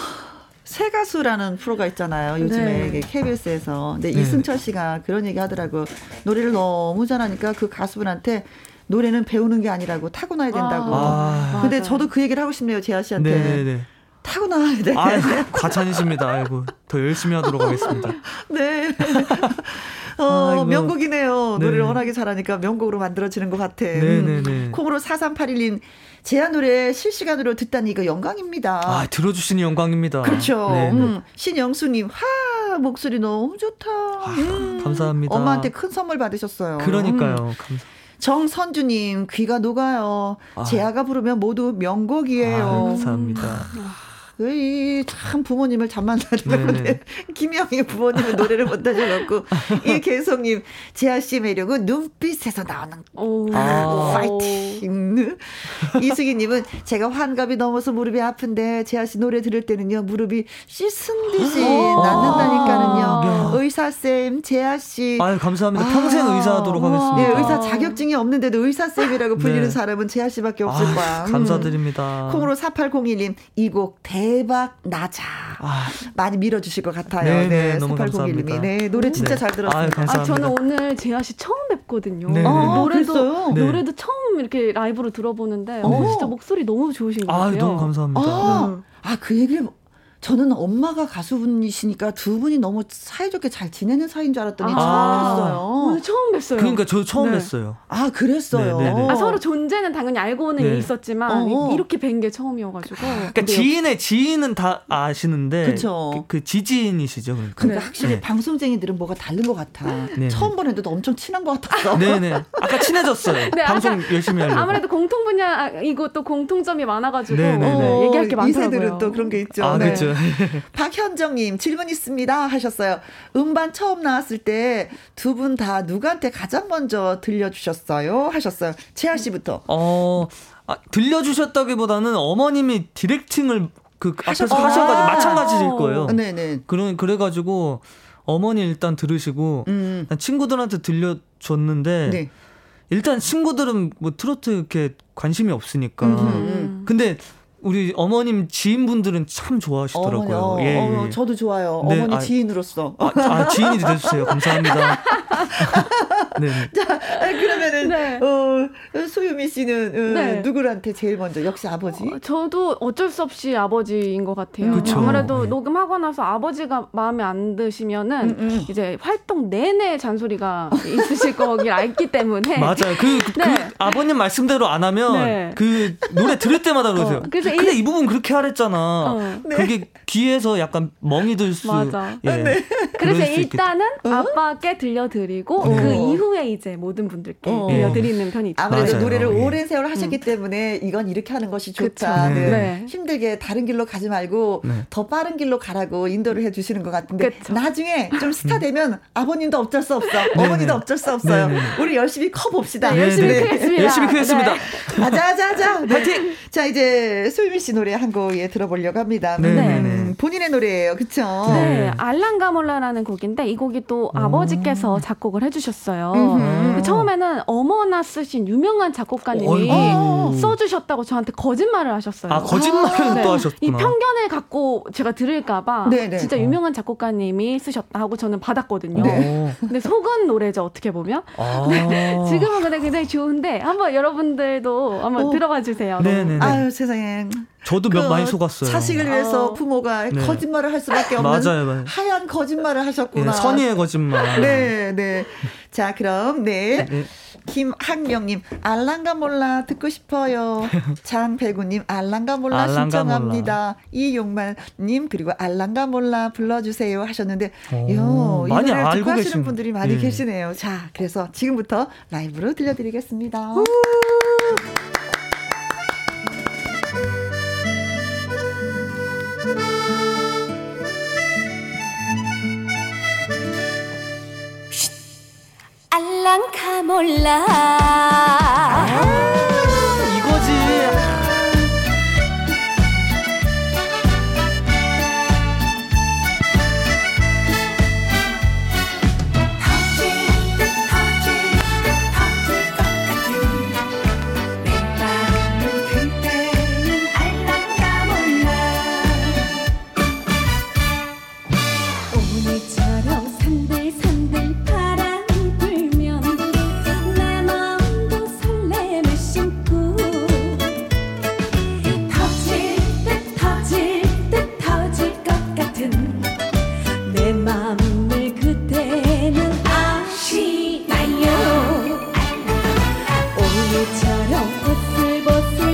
Speaker 1: 새 가수라는 프로가 있잖아요. 요즘에
Speaker 11: 네.
Speaker 1: KBS에서. 근데
Speaker 10: 네.
Speaker 1: 이승철 씨가 그런 얘기 하더라고. 노래를 너무 잘하니까 그 가수분한테 노래는 배우는 게 아니라고 타고나야 된다고.
Speaker 10: 아.
Speaker 1: 근데
Speaker 11: 맞아요.
Speaker 1: 저도 그 얘기를 하고 싶네요. 재하 씨한테.
Speaker 10: 네네네.
Speaker 1: 타고나야 돼.
Speaker 10: 아, 과찬이십니다. 아이고, 더 열심히 하도록 하겠습니다.
Speaker 1: 네. 어,
Speaker 10: 아이고.
Speaker 1: 명곡이네요.
Speaker 10: 네.
Speaker 1: 노래를 워낙에 잘하니까 명곡으로 만들어지는 것 같아.
Speaker 10: 네네네.
Speaker 1: 콩으로 4381님, 제한 노래 실시간으로 듣다니 이거 영광입니다.
Speaker 10: 아, 들어주시니 영광입니다.
Speaker 1: 그렇죠.
Speaker 10: 네, 네.
Speaker 1: 음, 신영수님, 하 목소리 너무 좋다. 음.
Speaker 10: 감사합니다.
Speaker 1: 엄마한테 큰 선물 받으셨어요.
Speaker 10: 그러니까요.
Speaker 1: 음.
Speaker 10: 감사.
Speaker 1: 정선주님, 귀가 녹아요.
Speaker 10: 아.
Speaker 1: 제아가 부르면 모두 명곡이에요.
Speaker 10: 아, 감사합니다.
Speaker 1: 으이, 참 부모님을
Speaker 10: 네네.
Speaker 1: 네. 김영희 부모님은 노래를 못 하셔갖고 이계성님 재하 씨 매력은 눈빛에서 나오는
Speaker 11: 오.
Speaker 10: 아.
Speaker 1: 파이팅. 이수기님은 제가 환갑이 넘어서 무릎이 아픈데 재하 씨 노래 들을 때는요 무릎이 씻은 듯이 낫는다니까는요. 의사 쌤 재하 씨.
Speaker 10: 아유, 감사합니다.
Speaker 1: 아.
Speaker 10: 평생 의사하도록
Speaker 11: 우와.
Speaker 10: 하겠습니다.
Speaker 1: 네, 의사 자격증이 없는데도 의사 쌤이라고 불리는
Speaker 10: 네.
Speaker 1: 사람은 재하 씨밖에 없을
Speaker 10: 아유,
Speaker 1: 거야. 음.
Speaker 10: 감사드립니다.
Speaker 1: 콩으로 4801님 이 곡 대박 나자
Speaker 10: 아,
Speaker 1: 많이 밀어주실 것 같아요.
Speaker 10: 네,
Speaker 1: 네,
Speaker 10: 네, 너무
Speaker 1: 4801님이
Speaker 10: 감사합니다.
Speaker 1: 네 노래 진짜
Speaker 10: 네.
Speaker 1: 잘 들었습니다.
Speaker 10: 아유, 감사합니다.
Speaker 11: 아, 저는 오늘 재하 씨 처음 뵙거든요.
Speaker 10: 네, 네.
Speaker 1: 아,
Speaker 11: 노래도
Speaker 1: 그랬어요?
Speaker 10: 네.
Speaker 11: 노래도 처음 이렇게 라이브로 들어보는데
Speaker 1: 어.
Speaker 11: 어, 진짜 목소리 너무 좋으신 것
Speaker 10: 아,
Speaker 11: 같아요.
Speaker 10: 너무 감사합니다.
Speaker 1: 아, 아, 그 얘기를 저는 엄마가 가수분이시니까 두 분이 너무 사이좋게 잘 지내는 사이인 줄 알았더니
Speaker 11: 아.
Speaker 1: 처음 뵀어요.
Speaker 11: 오늘 처음 뵀어요.
Speaker 10: 그러니까 저 처음
Speaker 11: 네.
Speaker 10: 뵀어요.
Speaker 1: 아, 그랬어요.
Speaker 10: 네, 네, 네.
Speaker 11: 아, 서로 존재는 당연히 알고는
Speaker 10: 네.
Speaker 11: 있었지만
Speaker 1: 어.
Speaker 11: 이렇게 뵌 게 처음이어가지고.
Speaker 10: 그러니까 지인의 지인은 다 아시는데
Speaker 1: 그쵸.
Speaker 10: 그, 그 지지인이시죠. 그러니까.
Speaker 1: 그러니까
Speaker 11: 네.
Speaker 1: 확실히
Speaker 10: 네.
Speaker 1: 방송쟁이들은 뭐가 다른 것 같아.
Speaker 10: 네.
Speaker 1: 처음 본 애들도 엄청 친한 것 같았어.
Speaker 10: 네네. 아까 친해졌어요.
Speaker 11: 네,
Speaker 10: 방송
Speaker 11: 아까
Speaker 10: 열심히 하려고.
Speaker 11: 아무래도 공통 분야이고 또 공통점이 많아가지고
Speaker 10: 네, 네, 네.
Speaker 11: 어, 얘기할
Speaker 1: 게이
Speaker 11: 많더라고요.
Speaker 1: 세들은 또 그런 게 있죠.
Speaker 10: 아,
Speaker 1: 네.
Speaker 10: 그렇죠.
Speaker 1: 박현정님 질문 있습니다 하셨어요. 음반 처음 나왔을 때 두 분 다 누구한테 가장 먼저 들려주셨어요 하셨어요. 채아 씨부터.
Speaker 10: 어, 아, 들려주셨다기보다는 어머님이 디렉팅을 그 앞에서
Speaker 1: 하셨구나.
Speaker 10: 하셔가지고 마찬가지일 거예요.
Speaker 1: 네네.
Speaker 10: 그런 그래가지고 어머니 일단 들으시고
Speaker 1: 음.
Speaker 10: 난 친구들한테 들려줬는데
Speaker 1: 네.
Speaker 10: 일단 친구들은 뭐 트로트 이렇게 관심이 없으니까.
Speaker 1: 음.
Speaker 10: 근데 우리 어머님 지인분들은 참 좋아하시더라고요.
Speaker 1: 어머니, 어,
Speaker 10: 예,
Speaker 1: 어,
Speaker 10: 예.
Speaker 1: 저도 좋아요.
Speaker 10: 네,
Speaker 1: 어머니
Speaker 10: 아,
Speaker 1: 지인으로서.
Speaker 10: 아, 아, 지인이 돼주세요. 감사합니다. 네.
Speaker 1: 아, 그 러면은
Speaker 11: 네.
Speaker 1: 어, 소유미 씨는 어,
Speaker 11: 네.
Speaker 1: 누구한테 제일 먼저 역시 아버지?
Speaker 11: 어, 저도 어쩔 수 없이 아버지인 것 같아요.
Speaker 10: 그쵸.
Speaker 11: 아무래도
Speaker 10: 네.
Speaker 11: 녹음하고 나서 아버지가 마음에 안 드시면은
Speaker 1: 음, 음.
Speaker 11: 이제 활동 내내 잔소리가 있으실 거길 알기 때문에
Speaker 10: 맞아요. 그, 그,
Speaker 11: 네.
Speaker 10: 그 아버님 말씀대로 안 하면
Speaker 11: 네.
Speaker 10: 그 노래 들을 때마다 그러세요.
Speaker 11: 어, 그래서
Speaker 10: 근데
Speaker 11: 이-
Speaker 10: 이 부분 그렇게 하랬잖아.
Speaker 11: 어.
Speaker 10: 그게 귀에서 약간 멍이 들 수.
Speaker 11: 맞아.
Speaker 10: 예.
Speaker 11: 그래서
Speaker 10: 그럴 수 있기
Speaker 11: 일단은 아빠께 들려드리고
Speaker 1: 어.
Speaker 11: 그 이후에 이제 모든 분들께
Speaker 1: 어.
Speaker 11: 들려드리는 편이죠.
Speaker 1: 아무래도
Speaker 10: 맞아요.
Speaker 1: 노래를
Speaker 10: 예.
Speaker 1: 오랜 세월 하셨기 때문에 이건 이렇게 하는 것이. 좋다.
Speaker 10: 네.
Speaker 11: 네.
Speaker 1: 힘들게 다른 길로 가지 말고
Speaker 10: 네.
Speaker 1: 더 빠른 길로 가라고 인도를 해주시는 것 같은데
Speaker 11: 그쵸.
Speaker 1: 나중에 좀 스타 되면 아버님도 어쩔 수 없어. 어머니도 어쩔 수 없어요.
Speaker 10: 네, 네.
Speaker 1: 우리 열심히 커 봅시다.
Speaker 11: 네, 열심히
Speaker 10: 네, 네.
Speaker 11: 크겠습니다.
Speaker 10: 열심히 크겠습니다.
Speaker 11: 네.
Speaker 1: 자자자 파이팅! 자 이제 소유미 씨 노래 한 곡 예, 들어보려고 합니다.
Speaker 10: 네,
Speaker 11: 네.
Speaker 1: 음, 본인의 노래예요, 그쵸?
Speaker 11: 네, 알랑가몰라라는 곡인데 이 곡이 또 아버지께서 작곡을 해주셨어요.
Speaker 1: 음흠.
Speaker 11: 근데 처음에는 어머나 쓰신 유명한 작곡가님이
Speaker 10: 어이구.
Speaker 11: 써주셨다고 저한테 거짓말을 하셨어요.
Speaker 10: 아, 거짓말을
Speaker 11: 네.
Speaker 10: 또 하셨구나.
Speaker 11: 이 편견을 갖고 제가 들을까봐
Speaker 1: 네네.
Speaker 11: 진짜 유명한 작곡가님이 쓰셨다 하고 저는 받았거든요.
Speaker 1: 네.
Speaker 10: 어.
Speaker 11: 근데 속은 노래죠 어떻게 보면.
Speaker 10: 아.
Speaker 11: 지금은 근데 굉장히 좋은데 한번 여러분들도 한번
Speaker 1: 어.
Speaker 11: 들어봐 주세요.
Speaker 10: 네네네.
Speaker 1: 아유 세상에.
Speaker 10: 저도 몇
Speaker 1: 그
Speaker 10: 많이 속았어요.
Speaker 1: 자식을 위해서
Speaker 11: 어.
Speaker 1: 부모가
Speaker 10: 네.
Speaker 1: 거짓말을 할 수밖에 없는
Speaker 10: 맞아요, 맞아요.
Speaker 1: 하얀 거짓말을 하셨구나.
Speaker 10: 예, 선의의 거짓말.
Speaker 1: 네, 네. 자, 그럼 네.
Speaker 10: 네.
Speaker 1: 김학명님 알랑가 몰라 듣고 싶어요. 장배구님 알랑가 몰라
Speaker 10: 알랑가
Speaker 1: 신청합니다. 이용만님 그리고 알랑가 몰라 불러주세요 하셨는데,
Speaker 10: 오,
Speaker 1: 요, 이
Speaker 10: 많이
Speaker 1: 노래를
Speaker 10: 알고
Speaker 1: 듣고 하시는
Speaker 10: 계신-
Speaker 1: 분들이 많이
Speaker 10: 예.
Speaker 1: 계시네요. 자, 그래서 지금부터 라이브로 들려드리겠습니다.
Speaker 12: 알랑카 몰라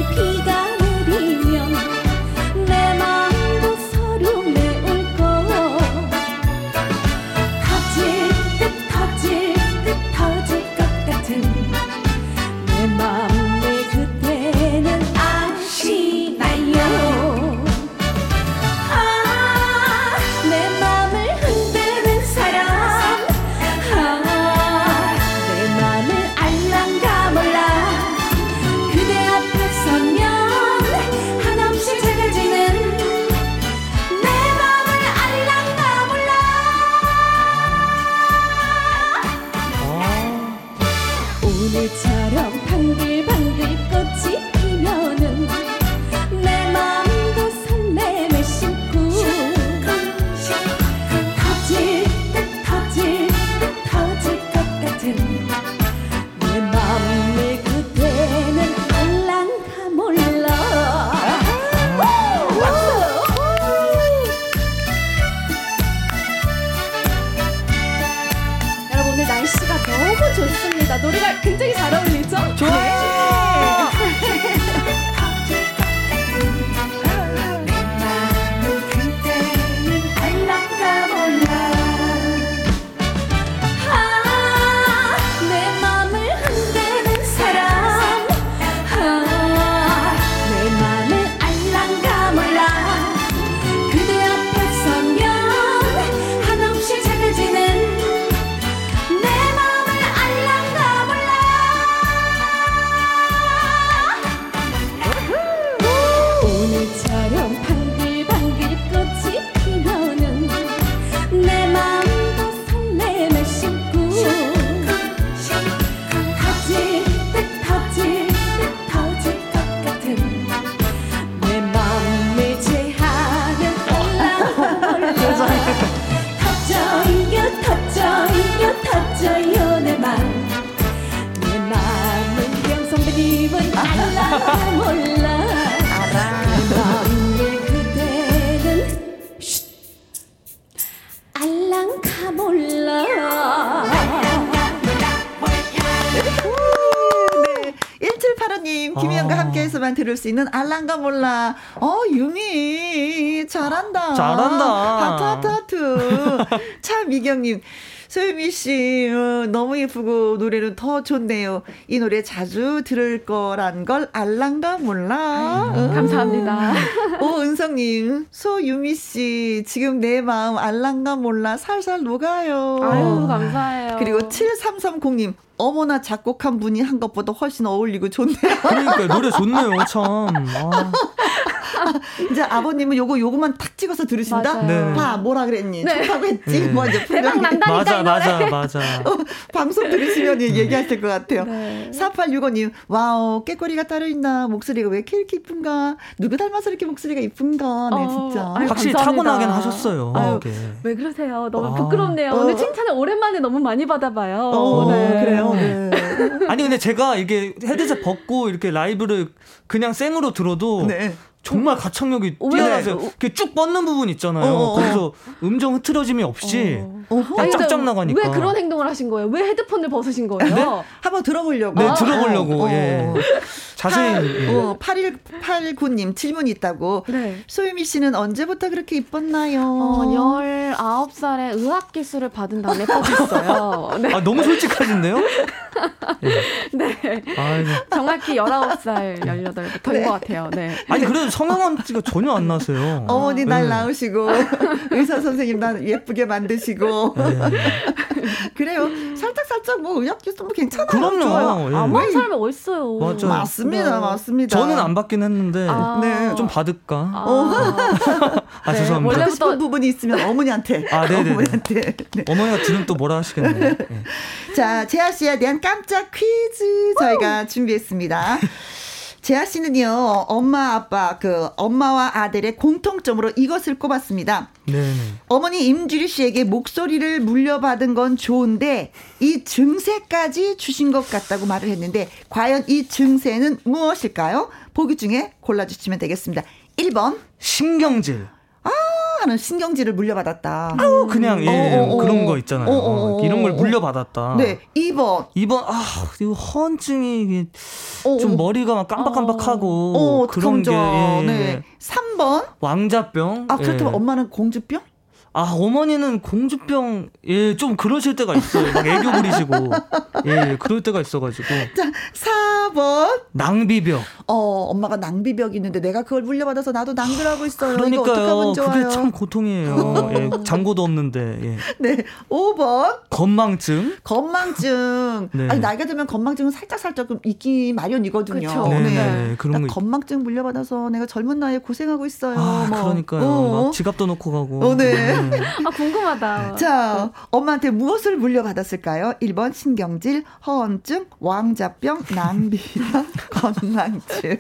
Speaker 12: 보
Speaker 1: 수 있는 알랑가 몰라. 어, 유미. 잘한다.
Speaker 10: 잘한다.
Speaker 1: 하트, 하트, 하트. 차미경님. 소유미 씨, 어, 너무 예쁘고 노래는 더 좋네요. 이 노래 자주 들을 거란 걸 알랑가 몰라. 음.
Speaker 11: 감사합니다.
Speaker 1: 오은성님, 소유미 씨, 지금 내 마음 알랑가 몰라 살살 녹아요.
Speaker 11: 아유, 감사해요.
Speaker 1: 그리고 7330님, 어머나 작곡한 분이 한 것보다 훨씬 어울리고 좋네요.
Speaker 10: 그러니까 노래 좋네요, 참. 아.
Speaker 1: 이제 아버님은 요거 요거만 탁 찍어서 들으신다.
Speaker 10: 네.
Speaker 1: 봐 뭐라 그랬니?
Speaker 11: 네.
Speaker 1: 좋다고 했지.
Speaker 10: 네.
Speaker 1: 뭐 이제
Speaker 11: 대박 난다니까
Speaker 10: 맞아,
Speaker 11: 이.
Speaker 10: 맞아, 맞아.
Speaker 1: 어, 방송 들으시면 얘기하실 것 같아요.
Speaker 11: 네.
Speaker 1: 4865님, 와우, 깨꼬리가 따로 있나? 목소리가 왜 이렇게 이쁜가? 누구 닮아서 이렇게 목소리가 이쁜가? 네,
Speaker 11: 어,
Speaker 1: 진짜.
Speaker 11: 아유,
Speaker 10: 확실히
Speaker 11: 감사합니다.
Speaker 10: 타고나긴 하셨어요.
Speaker 11: 아유. 왜 그러세요? 너무
Speaker 10: 아.
Speaker 11: 부끄럽네요.
Speaker 1: 어.
Speaker 11: 오늘 칭찬을 오랜만에 너무 많이 받아봐요.
Speaker 1: 어,
Speaker 11: 네.
Speaker 1: 그래요. 네.
Speaker 10: 아니 근데 제가 이게 헤드셋 벗고 이렇게 라이브를 그냥 생으로 들어도
Speaker 1: 네.
Speaker 10: 정말 가창력이
Speaker 11: 왜?
Speaker 10: 뛰어나서 이렇게 쭉 뻗는 부분 있잖아요.
Speaker 1: 어, 어, 어.
Speaker 10: 거기서 음정 흐트러짐이 없이
Speaker 11: 아니, 근데
Speaker 10: 짝짝 나가니까.
Speaker 11: 왜 그런 행동을 하신 거예요? 왜 헤드폰을 벗으신 거예요?
Speaker 1: 네? 한번 들어보려고.
Speaker 10: 네,
Speaker 1: 아,
Speaker 10: 들어보려고.
Speaker 1: 어, 어.
Speaker 10: 예. 자세히. 예.
Speaker 1: 어, 8189님 질문이 있다고.
Speaker 11: 네.
Speaker 1: 소유미 씨는 언제부터 그렇게 이뻤나요?
Speaker 11: 어, 19살에 의학기술을 받은 다음에 뽑혔어요. 네.
Speaker 10: 아 너무 솔직하신데요?
Speaker 11: 네.
Speaker 10: 아이고.
Speaker 11: 정확히 19살, 18부터인
Speaker 1: 네.
Speaker 11: 것 같아요. 네.
Speaker 10: 아니 그래도 성형한지가 전혀 안 나세요.
Speaker 1: 어머니 날
Speaker 10: 네.
Speaker 1: 낳으시고 의사 선생님 날 예쁘게 만드시고
Speaker 10: 네.
Speaker 1: 그래요. 살짝 살짝 뭐 의학 기술 뭐 괜찮아요.
Speaker 10: 그럼요.
Speaker 1: 좋아요.
Speaker 10: 예.
Speaker 11: 사람이 어딨어요.
Speaker 10: 맞아요.
Speaker 1: 맞습니다,
Speaker 11: 네.
Speaker 1: 맞습니다.
Speaker 10: 저는 안 받긴 했는데
Speaker 11: 아.
Speaker 1: 네.
Speaker 10: 좀 받을까? 아,
Speaker 11: 아, 네.
Speaker 10: 죄송합니다.
Speaker 11: 원래부터-
Speaker 1: 싶은 부분이 있으면 어머니한테.
Speaker 10: 아, 네네네.
Speaker 1: 어머니한테. 네.
Speaker 10: 어머니가 들으면 또 뭐라 하시겠네요. 예.
Speaker 1: 자, 재하 씨에 대한 깜짝 퀴즈 저희가 준비했습니다. 재하 씨는요, 엄마, 아빠, 그, 엄마와 아들의 공통점으로 이것을 꼽았습니다.
Speaker 10: 네네.
Speaker 1: 어머니 임주리 씨에게 목소리를 물려받은 건 좋은데, 이 증세까지 주신 것 같다고 말을 했는데, 과연 이 증세는 무엇일까요? 보기 중에 골라주시면 되겠습니다. 1번,
Speaker 10: 신경질.
Speaker 1: 하는 신경질을 물려받았다.
Speaker 10: 그냥 예,
Speaker 1: 어, 어, 어.
Speaker 10: 그런 거 있잖아요.
Speaker 1: 어, 어, 어.
Speaker 10: 이런 걸 물려받았다.
Speaker 1: 네, 2번,
Speaker 10: 이번 아 이거 허언증이 이게
Speaker 1: 어,
Speaker 10: 좀
Speaker 1: 어.
Speaker 10: 머리가 막 깜박깜박하고
Speaker 1: 어,
Speaker 10: 그런 게
Speaker 1: 어떡하죠.
Speaker 10: 예,
Speaker 1: 네. 3번,
Speaker 10: 왕자병.
Speaker 1: 아, 그렇다면
Speaker 10: 예.
Speaker 1: 엄마는 공주병?
Speaker 10: 아 어머니는 공주병 예 좀 그러실 때가 있어요. 막 애교 부리시고 예 그럴 때가 있어가지고
Speaker 1: 자, 4번.
Speaker 10: 낭비병.
Speaker 1: 어, 엄마가 낭비벽이 있는데 내가 그걸 물려받아서 나도 낭비를 하고 있어요.
Speaker 10: 그러니까요. 그게 참 고통이에요. 예, 장고도 없는데 예.
Speaker 1: 네. 5번.
Speaker 10: 건망증.
Speaker 1: 건망증.
Speaker 10: 네.
Speaker 1: 아니, 나이가 들면 건망증은 살짝살짝 좀 있기 마련이거든요.
Speaker 11: 그쵸.
Speaker 10: 네,
Speaker 1: 네.
Speaker 10: 네, 그런
Speaker 1: 나
Speaker 10: 거. 있-
Speaker 1: 건망증 물려받아서 내가 젊은 나이에 고생하고 있어요.
Speaker 10: 아
Speaker 1: 뭐.
Speaker 10: 그러니까요.
Speaker 1: 어.
Speaker 10: 막 지갑도 놓고 가고.
Speaker 1: 어, 네.
Speaker 11: 아, 궁금하다.
Speaker 1: 자, 엄마한테 무엇을 물려받았을까요? 1번 신경질, 허언증, 왕자병, 낭비병, 건망증.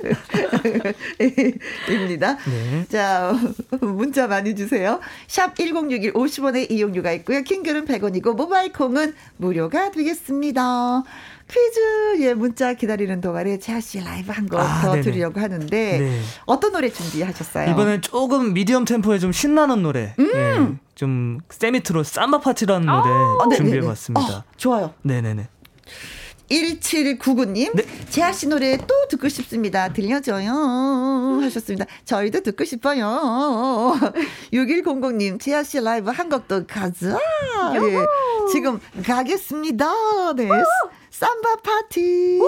Speaker 1: 입니다.
Speaker 10: 네.
Speaker 1: 자, 문자 많이 주세요. 샵 1061 50원의 이용료가 있고요. 킹글은 100원이고 모바일 콩은 무료가 되겠습니다. 퀴즈 예 문자 기다리는 동안에 재하 씨 라이브 한곡
Speaker 10: 아,
Speaker 1: 더. 들으려고 하는데
Speaker 10: 네.
Speaker 1: 어떤 노래 준비하셨어요?
Speaker 10: 이번엔 조금 미디엄 템포의 좀 신나는 노래. 예, 좀 세미트로 삼바 파티라는 노래
Speaker 1: 아, 네,
Speaker 10: 준비해봤습니다.
Speaker 1: 네, 네. 어, 좋아요.
Speaker 10: 네네네.
Speaker 1: 1799님,
Speaker 10: 네.
Speaker 1: 재하 씨 노래 또 듣고 싶습니다. 들려줘요. 하셨습니다. 저희도 듣고 싶어요. 6100님, 재하 씨 라이브 한 곡도 가자. 예, 지금 가겠습니다. 네. 삼바 파티.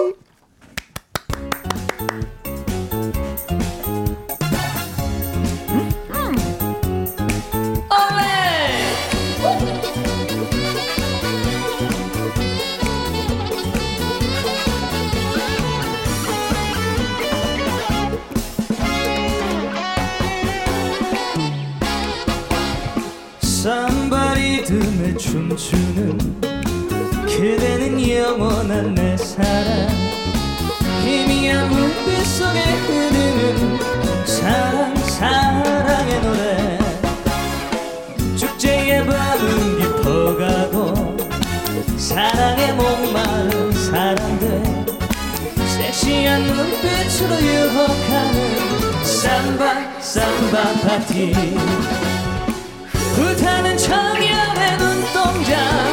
Speaker 6: 춤추는 그대는 영원한 내 사랑. 희미한 불빛 속에 흐르는 사랑 사랑의 노래. 축제의 밤은 깊어가고 사랑에 목마른 사람들. 섹시한 눈빛으로 유혹하는 삼바 삼바 파티. 불타는 청년의 눈동자. 그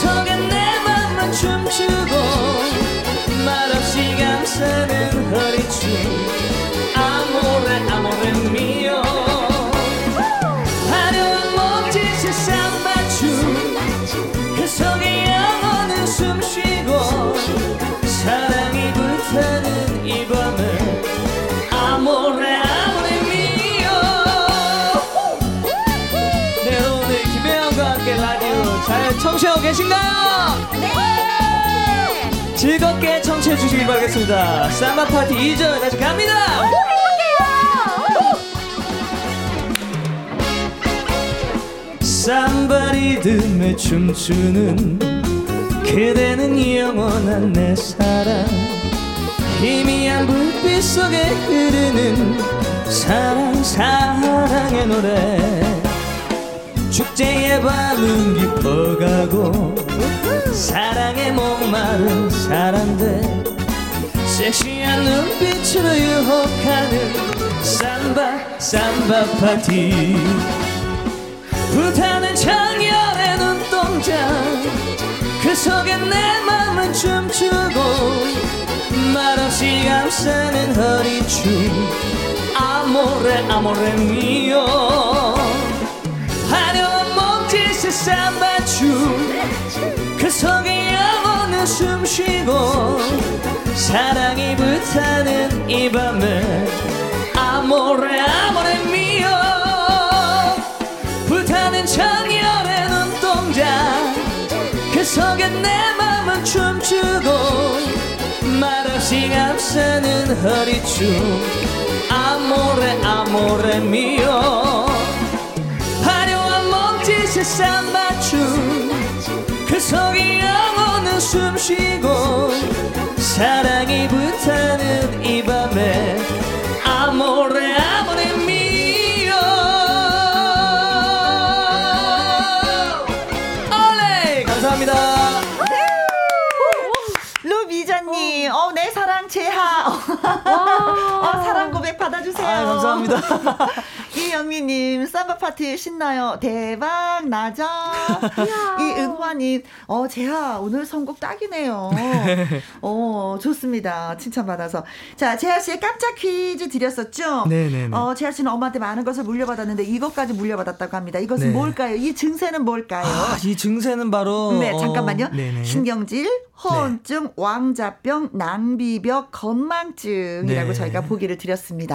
Speaker 6: 속에 내 맘은 춤추고 말없이 감싸는 허리춤
Speaker 10: 계신가요? 네! 즐겁게 청취해 주시기 바라겠습니다. 삼바 파티 2절 다시 갑니다! 삼바 리듬에 춤추는 그대는 영원한 내 사랑 희미한 불빛 속에 흐르는 사랑 사랑의 노래 축제의 밤은 깊어가고 사랑에 목마른 사람들 섹시한 눈빛으로 유혹하는 삼바 삼바 파티. 불타는 창렬의 눈동자. 그 속에 내 맘은 춤추고 말없이 감싸는 허리춤. 아모레 아모레 미오 몸짓의 삼바춤 그 속에 영혼은 숨쉬고 사랑이 불타는 이 밤에 아모레 아모레 미오 불타는 창렬의 눈동자. 그 속에 내 맘은 춤추고 말없이 감싸는 허리춤. 아모레 아모레 화려한 몸짓의 삼바춤. 그 속에 영혼은 숨쉬고 사랑이 불타는 이 밤에 아모레 아모레 미오 올레! 감사합니다.
Speaker 1: 루비자님, 어, 내 사랑 재하. 어, 사랑 받아주세요.
Speaker 10: 아, 감사합니다.
Speaker 1: 이영미님, 삼바 파티 신나요. 대박, 나죠? 이은화님, 어, 재하, 오늘 선곡 딱이네요. 어, 좋습니다. 칭찬받아서. 자, 재하 씨의 깜짝 퀴즈 드렸었죠?
Speaker 10: 네네네.
Speaker 1: 어, 재하 씨는 엄마한테 많은 것을 물려받았는데 이것까지 물려받았다고 합니다. 이것은
Speaker 10: 네.
Speaker 1: 뭘까요? 이 증세는 뭘까요?
Speaker 10: 아, 이 증세는 바로
Speaker 1: 네,
Speaker 10: 어,
Speaker 1: 잠깐만요.
Speaker 10: 네네.
Speaker 1: 신경질, 허언증, 왕자병, 낭비벽, 건망증이라고
Speaker 10: 네.
Speaker 1: 저희가 보기를 드렸습니다.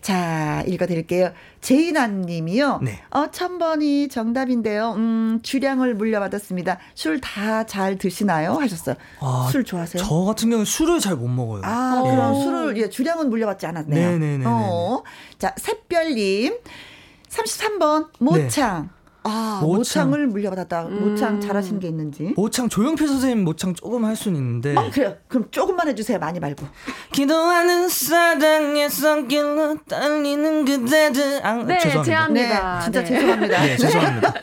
Speaker 1: 자, 읽어드릴게요. 제이나님이요.
Speaker 10: 네.
Speaker 1: 어, 1000번이 정답인데요. 음, 주량을 물려받았습니다. 술 다 잘 드시나요? 하셨어요.
Speaker 10: 아,
Speaker 1: 술 좋아하세요?
Speaker 10: 저 같은 경우는 술을 잘 못 먹어요.
Speaker 1: 아,
Speaker 10: 예.
Speaker 1: 그럼 술을, 예, 주량은 물려받지 않았네요.
Speaker 10: 네네네네네.
Speaker 1: 어. 자, 샛별님. 33번, 모창. 아,
Speaker 10: 모창.
Speaker 1: 모창 을 물려받았다. 모창 잘하시는 게 있는지.
Speaker 10: 모창 조용필 선생님 모창 조금 할 수는 있는데
Speaker 1: 어, 그래요. 그럼 조금만 해주세요. 많이 말고.
Speaker 10: 기도하는 사랑의 손길로 떨리는 그대들 아,
Speaker 11: 네,
Speaker 10: 죄송합니다.
Speaker 11: 제합니다.
Speaker 1: 네, 진짜
Speaker 11: 네.
Speaker 1: 죄송합니다.
Speaker 10: 네, 죄송합니다.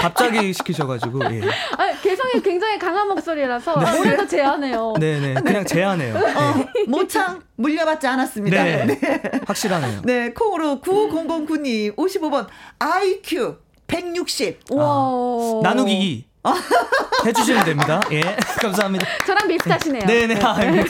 Speaker 10: 갑자기 시키셔가지고 예.
Speaker 11: 아, 개성이 굉장히 강한 목소리라서 노래도 제하네요.
Speaker 10: 네네 그냥 제안해요.
Speaker 1: 어,
Speaker 10: 네.
Speaker 1: 모창 물려받지 않았습니다.
Speaker 10: 네.
Speaker 1: 네.
Speaker 10: 확실하네요.
Speaker 1: 네, 콩으로 9009님 55번 IQ 160.
Speaker 11: 와.
Speaker 10: 나누기 2 해주시면 됩니다. 예, 감사합니다.
Speaker 11: 저랑 비슷하시네요.
Speaker 10: 네네. 아, 네.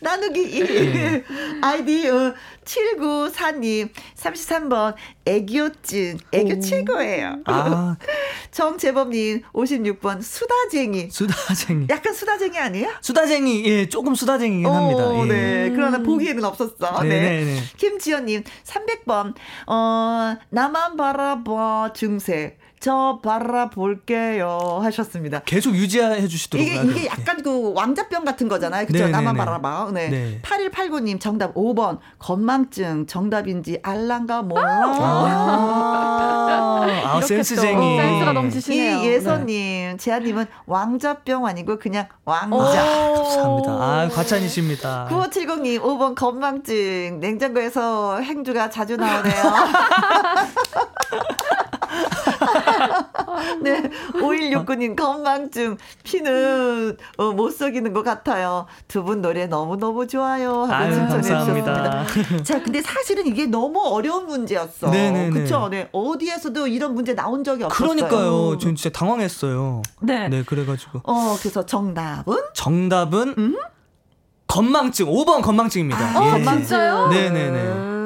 Speaker 1: 나누기 2. 아이디 어, 794님 33번 애교증. 애교 최고예요.
Speaker 10: 아
Speaker 1: 정재범님 56번 수다쟁이.
Speaker 10: 수다쟁이.
Speaker 1: 약간 수다쟁이 아니에요?
Speaker 10: 수다쟁이 예 조금 수다쟁이긴 합니다.
Speaker 1: 오,
Speaker 10: 예.
Speaker 1: 네. 그러나 보기에는 없었어. 네.
Speaker 10: 네네네.
Speaker 1: 김지연님, 300번, 어, 나만 바라봐, 중세. 저 바라볼게요. 하셨습니다.
Speaker 10: 계속 유지해 주시도록
Speaker 1: 이게. 이게 약간 그 왕자병 같은 거잖아요. 그죠?
Speaker 10: 네네네.
Speaker 1: 나만 바라봐. 네.
Speaker 10: 네.
Speaker 1: 8189님, 정답 5번. 건망증. 정답인지 알란가 몰라.
Speaker 10: 아, 아
Speaker 1: 이렇게
Speaker 10: 센스쟁이.
Speaker 1: 또
Speaker 11: 센스가 넘치시네요.
Speaker 1: 이예선님, 제아님은 왕자병 아니고 그냥 왕자.
Speaker 10: 감사합니다. 아, 과찬이십니다.
Speaker 1: 9570님, 5번 건망증. 냉장고에서 행주가 자주 나오네요. 네. 5169님, 건망증. 피는 어, 못 속이는 것 같아요. 두 분 노래 너무너무 좋아요. 하고
Speaker 10: 아유,
Speaker 1: 칭찬해
Speaker 10: 감사합니다.
Speaker 1: 주셨습니다. 자, 근데 사실은 이게 너무 어려운 문제였어.
Speaker 10: 네네네.
Speaker 1: 그쵸? 네. 어디에서도 이런 문제 나온 적이 없었어요.
Speaker 10: 그러니까요. 전 진짜 당황했어요.
Speaker 1: 네.
Speaker 10: 네, 그래가지고.
Speaker 1: 어, 그래서 정답은?
Speaker 10: 정답은 건망증. 5번 건망증입니다.
Speaker 1: 어,
Speaker 10: 예.
Speaker 11: 건망증요?
Speaker 10: 네네네.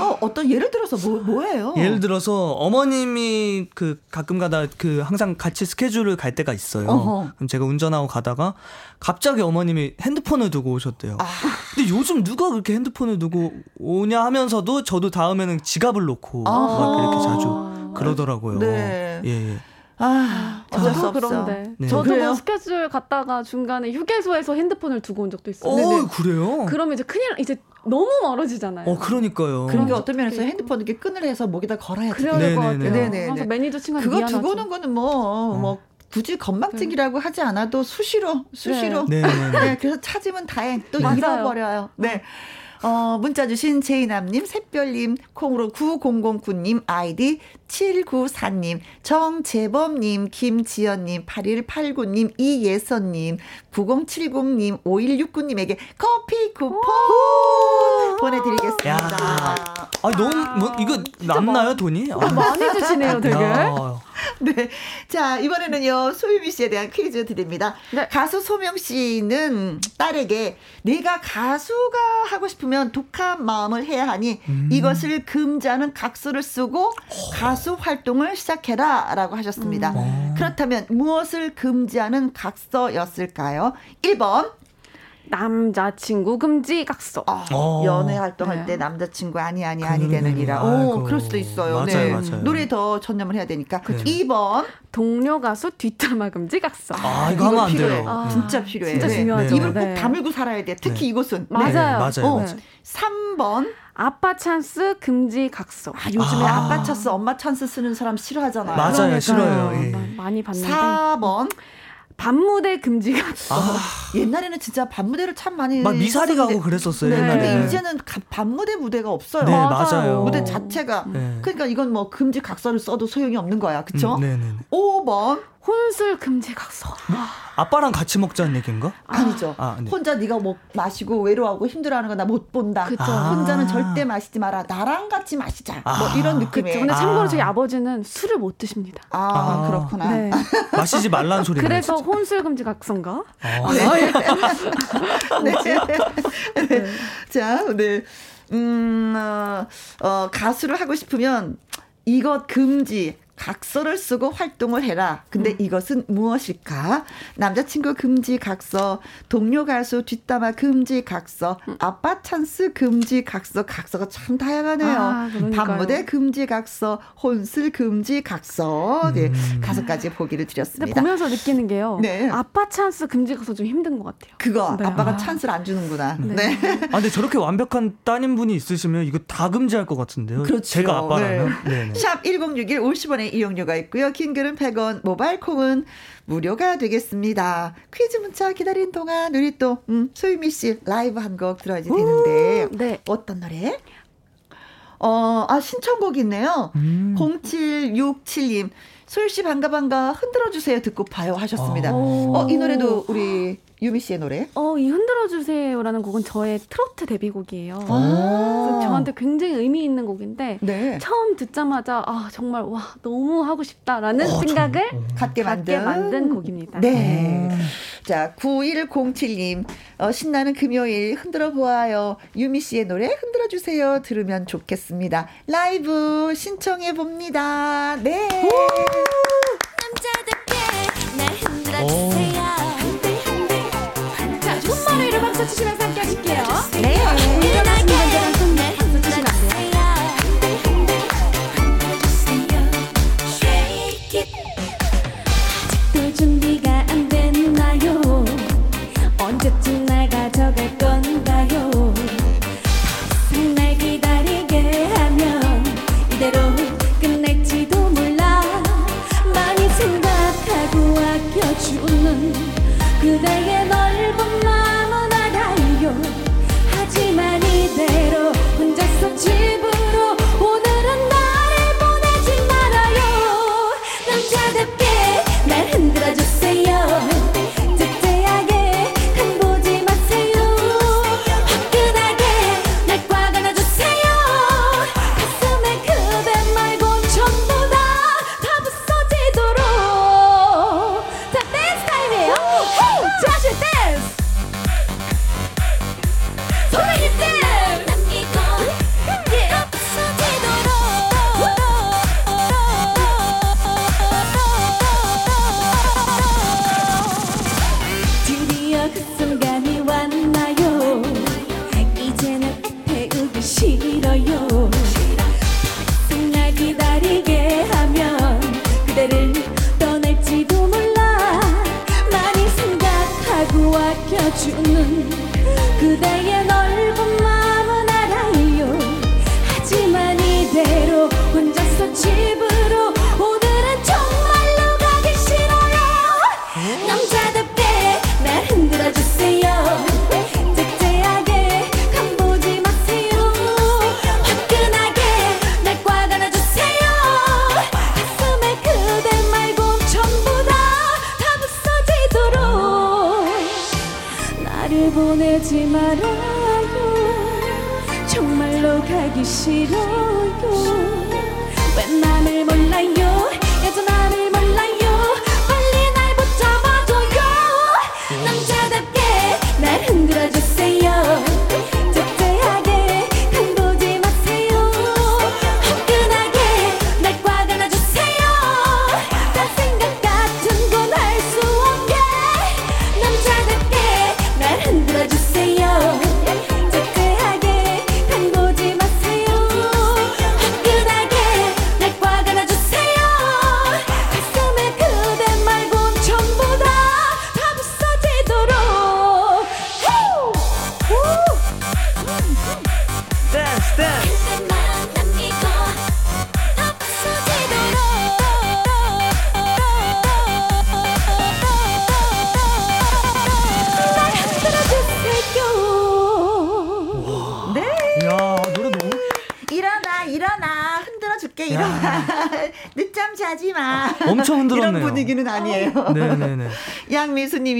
Speaker 1: 음. 어, 어떤 예를 들어서 뭐, 뭐예요?
Speaker 10: 예를 들어서 어머님이 그 가끔가다 그 항상 같이 스케줄을 갈 때가 있어요.
Speaker 1: 어허.
Speaker 10: 그럼 제가 운전하고 가다가 갑자기 어머님이 핸드폰을 두고 오셨대요.
Speaker 1: 아.
Speaker 10: 근데 요즘 누가 그렇게 핸드폰을 두고 오냐 하면서도 저도 다음에는 지갑을 놓고
Speaker 1: 아하.
Speaker 10: 막 이렇게 자주 그러더라고요.
Speaker 1: 네.
Speaker 10: 예, 예.
Speaker 1: 아, 어쩔 수
Speaker 11: 저도
Speaker 1: 없어.
Speaker 11: 그런데
Speaker 10: 네.
Speaker 11: 저도
Speaker 1: 그래요?
Speaker 11: 뭐 스케줄 갔다가 중간에 휴게소에서 핸드폰을 두고 온 적도 있어요.
Speaker 10: 어, 그래요?
Speaker 11: 그러면 이제 큰일 이제 너무 멀어지잖아요.
Speaker 10: 어, 그러니까요.
Speaker 1: 그런 게 어떤 면에서 핸드폰 이렇게 끈을 해서 목에다 걸어야 돼.
Speaker 11: 그래야 될것
Speaker 10: 네네네.
Speaker 11: 그래서 매니저 친구한테
Speaker 1: 그거
Speaker 11: 미안하죠.
Speaker 1: 두고 오는 거는 뭐, 뭐, 굳이 건망증이라고 하지 않아도 수시로, 수시로.
Speaker 10: 네, 네, 네.
Speaker 1: 네, 그래서 찾으면 다행. 또
Speaker 11: 맞아요.
Speaker 1: 잃어버려요. 네. 어, 문자 주신 제이남님, 샛별님, 콩으로 9009님, 아이디 794님, 정재범님, 김지연님, 8189님, 이예선님, 9070님, 5169님에게 커피 쿠폰 보내드리겠습니다.
Speaker 10: 야. 아, 너무, 뭐, 이거 남나요, 돈이? 아.
Speaker 11: 많이 주시네요, 되게.
Speaker 10: 야.
Speaker 1: 네. 자, 이번에는요, 소유미 씨에 대한 퀴즈 드립니다.
Speaker 11: 네.
Speaker 1: 가수 소명 씨는 딸에게 내가 가수가 하고 싶으면 독한 마음을 해야 하니 이것을 금지하는 각서를 쓰고 가수 활동을 시작해라 라고 하셨습니다. 그렇다면 무엇을 금지하는 각서였을까요? 1번.
Speaker 11: 남자친구 금지 각서.
Speaker 10: 어.
Speaker 1: 연애 활동할
Speaker 11: 네.
Speaker 1: 때 남자친구 아니 아니 아니. 되느니라. 오. 그럴 수도 있어요.
Speaker 10: 맞아요,
Speaker 1: 네.
Speaker 10: 맞아요.
Speaker 1: 노래 더 전념을 해야 되니까.
Speaker 10: 그쵸.
Speaker 1: 2번.
Speaker 11: 동료 가수 뒷담화 금지 각서.
Speaker 10: 아, 이거 하면 안
Speaker 1: 필요해.
Speaker 10: 돼요.
Speaker 11: 아,
Speaker 1: 진짜 필요해.
Speaker 11: 진짜
Speaker 1: 네.
Speaker 11: 중요하죠.
Speaker 1: 입을 꼭
Speaker 11: 네.
Speaker 1: 다물고 살아야 돼. 특히
Speaker 10: 네.
Speaker 1: 이곳은.
Speaker 11: 맞아요.
Speaker 10: 네, 맞아요.
Speaker 1: 어.
Speaker 10: 맞아요.
Speaker 1: 3번.
Speaker 11: 아빠 찬스 금지 각서.
Speaker 1: 아, 요즘에
Speaker 10: 아.
Speaker 1: 아. 빠 찬스, 엄마 찬스 쓰는 사람 싫어하잖아요.
Speaker 10: 맞아요.
Speaker 11: 그러니까요.
Speaker 10: 싫어요. 예.
Speaker 11: 마- 많이 봤는데.
Speaker 1: 4번.
Speaker 11: 밤무대 금지 각서.
Speaker 10: 아,
Speaker 1: 옛날에는 진짜 밤무대를 참 많이
Speaker 10: 막 미사리 가고 그랬었어요,
Speaker 11: 네.
Speaker 10: 옛날에.
Speaker 1: 근데 이제는 가- 밤무대 무대가 없어요.
Speaker 10: 네,
Speaker 11: 맞아요.
Speaker 10: 맞아요.
Speaker 1: 무대 자체가.
Speaker 10: 네.
Speaker 1: 그러니까 이건 뭐 금지 각서를 써도 소용이 없는 거야. 그쵸?
Speaker 10: 음, 네네.
Speaker 1: 5번.
Speaker 11: 혼술 금지 각서.
Speaker 10: 아빠랑 같이 먹자는 얘기인가?
Speaker 1: 아니죠.
Speaker 10: 아, 네.
Speaker 1: 혼자 네가 뭐 마시고 외로워하고 힘들어하는 거 나 못 본다.
Speaker 11: 그쵸.
Speaker 10: 아.
Speaker 1: 혼자는 절대 마시지 마라. 나랑 같이 마시자. 뭐
Speaker 10: 아.
Speaker 1: 이런
Speaker 11: 그쵸.
Speaker 1: 느낌이에요.
Speaker 11: 근데
Speaker 10: 아.
Speaker 11: 참고로 저희 아버지는 술을 못 드십니다.
Speaker 1: 아,
Speaker 10: 아.
Speaker 1: 그렇구나.
Speaker 11: 네.
Speaker 10: 마시지 말라는 소리네.
Speaker 11: 그래서 혼술 금지 각서인가?
Speaker 10: 어.
Speaker 1: 네. 네. 자, 네. 음, 어, 어, 가수를 하고 싶으면 이것 금지. 각서를 쓰고 활동을 해라. 근데 이것은 무엇일까? 남자친구 금지 각서, 동료 가수 뒷담화 금지 각서, 아빠 찬스 금지 각서, 각서가 참 다양하네요.
Speaker 11: 아.
Speaker 1: 밤무대 금지 각서, 혼술 금지 각서, 네, 다섯 가지 보기를 드렸습니다.
Speaker 11: 보면서 느끼는 게요.
Speaker 1: 네.
Speaker 11: 아빠 찬스 금지 각서 좀 힘든 것 같아요.
Speaker 1: 그거
Speaker 11: 네.
Speaker 1: 아빠가
Speaker 11: 아.
Speaker 1: 찬스를 안 주는구나.
Speaker 11: 네.
Speaker 1: 네.
Speaker 10: 아, 근데 저렇게 완벽한 따님분이 있으시면 이거 다 금지할 것 같은데요.
Speaker 1: 그렇죠.
Speaker 10: 제가 아빠라면. 네. 네.
Speaker 1: 샵1061 50원 의 이용료가 있고요. 긴 글은 100원, 모바일 콩은 무료가 되겠습니다. 퀴즈 문자 기다린 동안 우리 또 음, 소유미 씨 라이브 한 곡 들어야지 되는데
Speaker 11: 네.
Speaker 1: 어떤 노래? 어, 아 신청곡 있네요.
Speaker 10: 음.
Speaker 1: 0767님 소유 씨 반가 반가 흔들어 주세요 듣고 봐요 하셨습니다.
Speaker 10: 아.
Speaker 1: 어, 이 노래도 우리 유미 씨의 노래.
Speaker 11: 어, 이 흔들어 주세요라는 곡은 저의 트로트 데뷔곡이에요.
Speaker 1: 아.
Speaker 11: 저한테 굉장히 의미 있는 곡인데
Speaker 1: 네.
Speaker 11: 처음 듣자마자 아 정말 와 너무 하고 싶다라는
Speaker 10: 어,
Speaker 11: 생각을
Speaker 1: 갖게
Speaker 11: 갖게
Speaker 1: 만든,
Speaker 11: 만든 곡입니다.
Speaker 1: 네. 자, 9107님, 어, 신나는 금요일 흔들어 보아요. 유미 씨의 노래 흔들어 주세요. 들으면 좋겠습니다. 라이브 신청해 봅니다. 네.
Speaker 12: 자, 박수 치시면서 함께 하실게요.
Speaker 1: 네.
Speaker 13: 운전하시는
Speaker 1: 분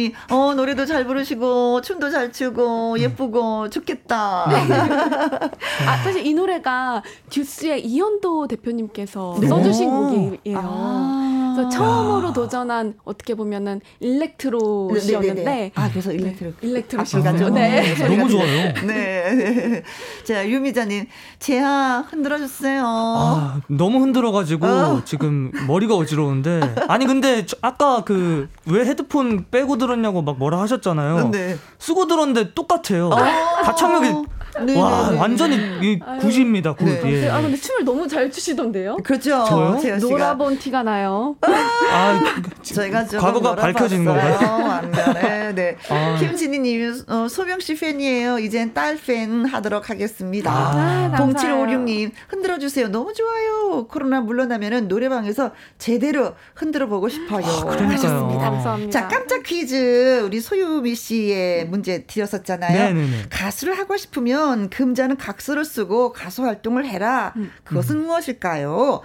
Speaker 1: 님이 어 노래도 잘 부르시고 춤도 잘 추고 예쁘고 좋겠다
Speaker 11: 아, 사실 이 노래가 듀스의 이현도 대표님께서 써주신
Speaker 1: 오.
Speaker 11: 곡이에요.
Speaker 1: 아.
Speaker 11: 그래서 처음으로 도전한 어떻게 보면은 일렉트로시였는데
Speaker 1: 네네네. 아 그래서 일렉트로
Speaker 11: 일렉트로시였죠.
Speaker 1: 아,
Speaker 11: 네.
Speaker 10: 너무 좋아요.
Speaker 1: 네. 자, 유미자님, 재하 흔들어주세요.
Speaker 10: 아, 너무 흔들어가지고
Speaker 1: 어.
Speaker 10: 지금 머리가 어지러운데 아니 근데 저- 아까 그 왜 헤드폰 빼고 들었냐고 막 뭐라 하셨잖아요.
Speaker 1: 네.
Speaker 10: 쓰고 들었는데 똑같아요. 가창력이
Speaker 1: 네,
Speaker 10: 와
Speaker 1: 네, 네.
Speaker 10: 완전히 이 good입니다. good.
Speaker 1: 네.
Speaker 10: 예.
Speaker 11: 아 근데 춤을 너무 잘 추시던데요?
Speaker 1: 그렇죠.
Speaker 10: 저요?
Speaker 11: 놀아본 티가 나요.
Speaker 10: 아,
Speaker 1: 저희가 좀
Speaker 10: 과거가. 밝혀진 건가요?
Speaker 1: 완전해. 네.
Speaker 10: 아.
Speaker 1: 김진희님, 어, 소명 씨 팬이에요. 이젠 딸 팬 하도록 하겠습니다.
Speaker 10: 아.
Speaker 1: 0756님, 흔들어 주세요. 너무 좋아요. 코로나 물러나면은 노래방에서 제대로 흔들어 보고 싶어요.
Speaker 10: 그러니까요.
Speaker 11: 감사합니다.
Speaker 1: 자, 깜짝 퀴즈. 우리 소유미 씨의 문제 드렸었잖아요.
Speaker 10: 네네네.
Speaker 1: 가수를 하고 싶으면 금지 각서를 쓰고 가수 활동을 해라. 그것은 무엇일까요?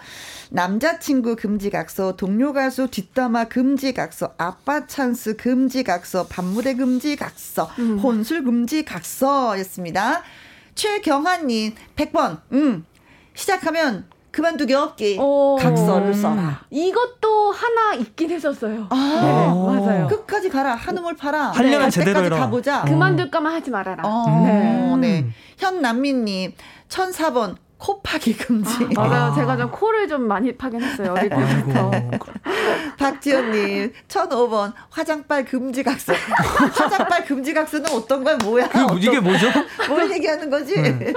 Speaker 1: 남자친구 금지 각서, 동료 가수 뒷담화 금지 각서, 아빠 찬스 금지 각서, 밤무대 금지 각서, 혼술 금지 각서였습니다. 최경환님, 100번, 음, 시작하면 그만두기 없기,
Speaker 11: 오.
Speaker 1: 각서를 써라.
Speaker 11: 이것도 하나 있긴 했었어요.
Speaker 1: 아,
Speaker 11: 네, 맞아요.
Speaker 1: 끝까지 가라. 한우물 팔아.
Speaker 10: 하려면
Speaker 1: 갈
Speaker 10: 제대로
Speaker 1: 때까지
Speaker 10: 해라.
Speaker 1: 가보자.
Speaker 11: 그만둘 거만 하지 말아라.
Speaker 1: 어,
Speaker 11: 네.
Speaker 1: 네. 현남민님, 1004번, 코 파기 금지.
Speaker 11: 맞아요.
Speaker 10: 아.
Speaker 11: 제가 좀 코를 좀 많이 파긴 했어요. 어릴 때부터.
Speaker 1: 박지연님, 1005번, 화장빨 금지 각서. 화장빨 금지 각서는 어떤 거야, 뭐야?
Speaker 10: 그
Speaker 1: 어떤-
Speaker 10: 이게 뭐죠?
Speaker 1: 뭘 얘기하는 거지?
Speaker 10: 네.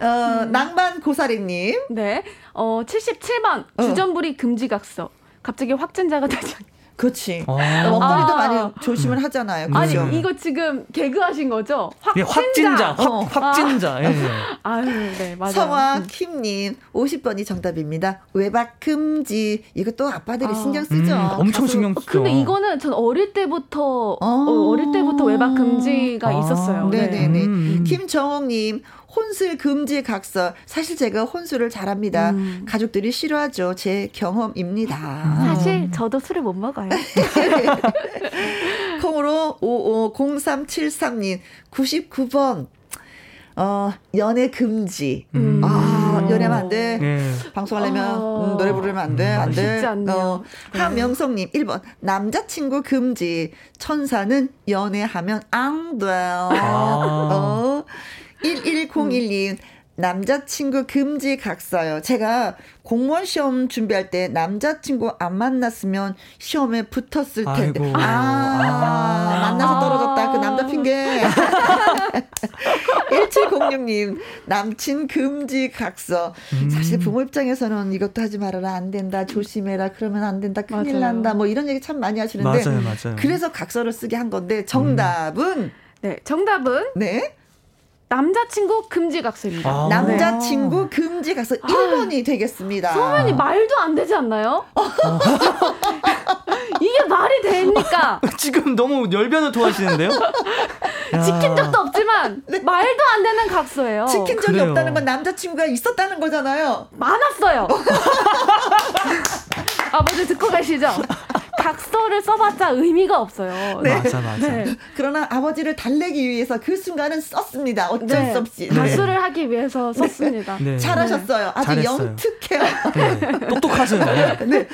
Speaker 1: 어, 낭만 고사리님.
Speaker 11: 네. 어, 77번.
Speaker 1: 어.
Speaker 11: 주전부리 금지 각서. 갑자기 확진자가 되지 않
Speaker 1: 그렇지.
Speaker 10: 아.
Speaker 1: 먹거리도
Speaker 11: 아.
Speaker 1: 많이 조심을 하잖아요.
Speaker 11: 아니,
Speaker 1: 그죠?
Speaker 11: 이거 지금 개그하신 거죠?
Speaker 10: 예, 확진자, 확,
Speaker 1: 어.
Speaker 10: 확진자. 예, 예.
Speaker 11: 아유, 네, 맞아요.
Speaker 1: 성화 킴님 50번이 정답입니다. 외박 금지 이것도 아빠들이
Speaker 11: 아.
Speaker 1: 신경 쓰죠.
Speaker 10: 음, 엄청 신경
Speaker 11: 어,
Speaker 10: 쓰죠.
Speaker 11: 근데 이거는 전 어릴 때부터
Speaker 1: 어.
Speaker 11: 어, 어릴 때부터 외박 금지가
Speaker 10: 아.
Speaker 11: 있었어요. 네.
Speaker 1: 네네 네.
Speaker 10: 음.
Speaker 1: 김정옥님 혼술 금지 각서. 사실 제가 혼술을 잘합니다.
Speaker 11: 음.
Speaker 1: 가족들이 싫어하죠. 제 경험입니다.
Speaker 11: 사실 저도 술을 못 먹어요.
Speaker 1: 콩으로 550373님 99번 어 연애 금지.
Speaker 11: 음.
Speaker 1: 아 연애하면 안 돼.
Speaker 10: 예.
Speaker 1: 방송하려면
Speaker 11: 어.
Speaker 1: 음, 노래 부르면 안 돼, 안 돼.
Speaker 11: 쉽지 않네요.
Speaker 1: 어,
Speaker 11: 네.
Speaker 1: 한명성님 1번 남자친구 금지. 천사는 연애하면 안 돼요.
Speaker 10: 아.
Speaker 1: 어, 1101님 남자친구 금지 각서요. 제가 공무원 시험 준비할 때 남자친구 안 만났으면 시험에 붙었을 텐데.
Speaker 10: 아이고.
Speaker 1: 아, 만나서 떨어졌다. 그 남자 핑계. 1706님, 남친 금지 각서.
Speaker 10: 음.
Speaker 1: 사실 부모 입장에서는 이것도 하지 말아라. 안 된다. 조심해라. 그러면 안 된다. 큰일
Speaker 11: 맞아요.
Speaker 1: 난다. 뭐 이런 얘기 참 많이 하시는데.
Speaker 10: 맞아요, 맞아요.
Speaker 1: 그래서 각서를 쓰게 한 건데, 정답은,
Speaker 11: 네, 정답은
Speaker 1: 네.
Speaker 11: 남자친구 금지 각서입니다.
Speaker 10: 아.
Speaker 1: 남자친구 금지 각서 1번이 되겠습니다.
Speaker 11: 소면이 말도 안 되지 않나요? 이게 말이 됩니까?
Speaker 10: 지금 너무 열변을 토하시는데요? 야.
Speaker 11: 지킨 적도 없지만 말도 안 되는 각서예요.
Speaker 1: 지킨 적이
Speaker 10: 그래요.
Speaker 1: 없다는 건 남자친구가 있었다는 거잖아요.
Speaker 11: 많았어요. 아, 먼저 듣고 가시죠. 각서를 써봤자 의미가 없어요.
Speaker 10: 맞아, 맞아.
Speaker 11: 네.
Speaker 1: 그러나 아버지를 달래기 위해서 그 순간은 썼습니다. 어쩔
Speaker 11: 네.
Speaker 1: 수 없이.
Speaker 11: 가수를 하기 위해서 썼습니다.
Speaker 10: 네.
Speaker 1: 잘하셨어요. 아주
Speaker 10: 잘했어요.
Speaker 1: 영특해요.
Speaker 10: 네. 똑똑하세요.
Speaker 1: 네.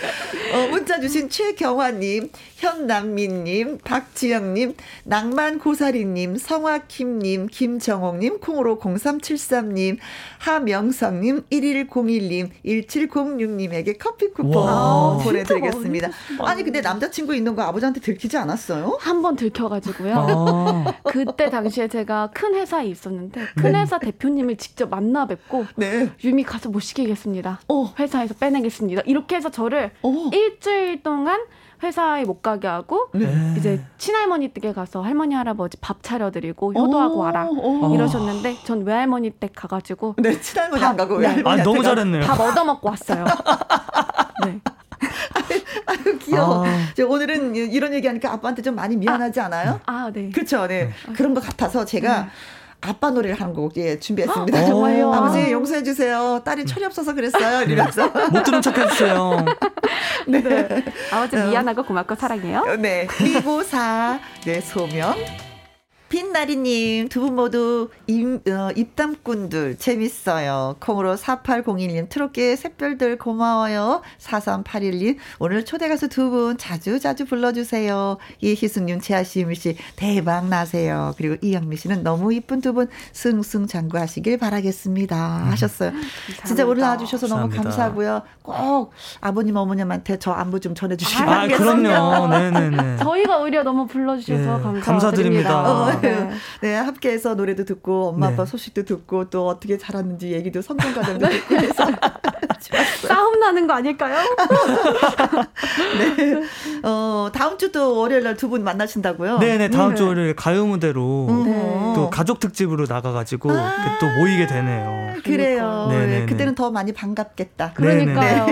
Speaker 1: 어, 문자 주신 최경화님, 현남민님, 박지영님, 낭만고사리님, 성화킴님, 김정옥님, 콩으로 0373님, 하명성님, 1101님, 1706님에게 커피 쿠폰
Speaker 10: 와.
Speaker 1: 보내드리겠습니다. 아니, 근데 남자친구 있는 거 아버지한테 들키지 않았어요?
Speaker 11: 한 번 들켜가지고요.
Speaker 10: 아,
Speaker 11: 그때 당시에 제가 큰 회사에 있었는데 큰 회사 대표님을 직접 만나 뵙고
Speaker 1: 네.
Speaker 11: 유미 가서 못 시키겠습니다.
Speaker 1: 어.
Speaker 11: 회사에서 빼내겠습니다. 이렇게 해서 저를
Speaker 1: 어.
Speaker 11: 일주일 동안 회사에 못 가게 하고
Speaker 10: 네.
Speaker 11: 이제 친할머니 댁에 가서 할머니 할아버지 밥 차려드리고 효도하고 와라
Speaker 1: 어.
Speaker 11: 이러셨는데 전 외할머니 댁 가가지고
Speaker 1: 네, 친할머니 안 가고
Speaker 11: 네.
Speaker 1: 외할머니한테
Speaker 10: 아, 너무
Speaker 1: 가고.
Speaker 10: 잘했네요.
Speaker 11: 밥 얻어먹고 왔어요. 네.
Speaker 1: 아유, 귀여워.
Speaker 10: 아.
Speaker 1: 저 오늘은 이런 얘기하니까 아빠한테 좀 많이 미안하지 않아요?
Speaker 11: 아 네.
Speaker 1: 그렇죠, 네. 그런 것 같아서 제가 아빠 노래를 한 곡 예, 준비했습니다.
Speaker 10: 아, 정말요?
Speaker 1: 아버지 용서해 주세요. 딸이 철이 없어서 그랬어요. 이러면서.
Speaker 10: 못 들은 척 해주세요.
Speaker 11: 네. 아버지 미안하고 고맙고 사랑해요.
Speaker 1: 네. 리보사, 네, 소명. 빛나리님, 두 분 모두 입, 어, 입담꾼들 재밌어요. 콩으로 4801님, 트롯계 샛별들 고마워요. 4381님, 오늘 초대가수 두 분 자주 자주 불러주세요. 이희승님, 최하시미 씨, 대박 나세요. 그리고 이영미 씨는 너무 이쁜 두 분 승승장구하시길 바라겠습니다. 하셨어요. 진짜 오늘 나와주셔서 너무
Speaker 10: 감사합니다.
Speaker 1: 감사하고요. 꼭 아버님, 어머님한테 저 안부 좀 전해주시기
Speaker 10: 아,
Speaker 1: 바라겠습니다.
Speaker 10: 그럼요. 네네네.
Speaker 11: 저희가 오히려 너무 불러주셔서
Speaker 10: 예,
Speaker 11: 감사드립니다.
Speaker 10: 감사드립니다.
Speaker 1: 어,
Speaker 11: 네.
Speaker 1: 네, 함께해서 노래도 듣고 엄마
Speaker 10: 네.
Speaker 1: 아빠 소식도 듣고 또 어떻게 자랐는지 얘기도 성공 과정도 듣고 해서
Speaker 11: 싸움 나는 거 아닐까요?
Speaker 1: 네. 어, 다음 주 또 월요일 날 두 분 만나신다고요?
Speaker 10: 네 네, 다음
Speaker 11: 네.
Speaker 10: 주 월요일 가요 무대로
Speaker 1: 음.
Speaker 10: 또 가족 특집으로 나가 가지고
Speaker 1: 아.
Speaker 10: 이렇게 또 모이게 되네요.
Speaker 1: 그래요.
Speaker 10: 네,
Speaker 1: 그때는 더 많이 반갑겠다.
Speaker 11: 그러니까요.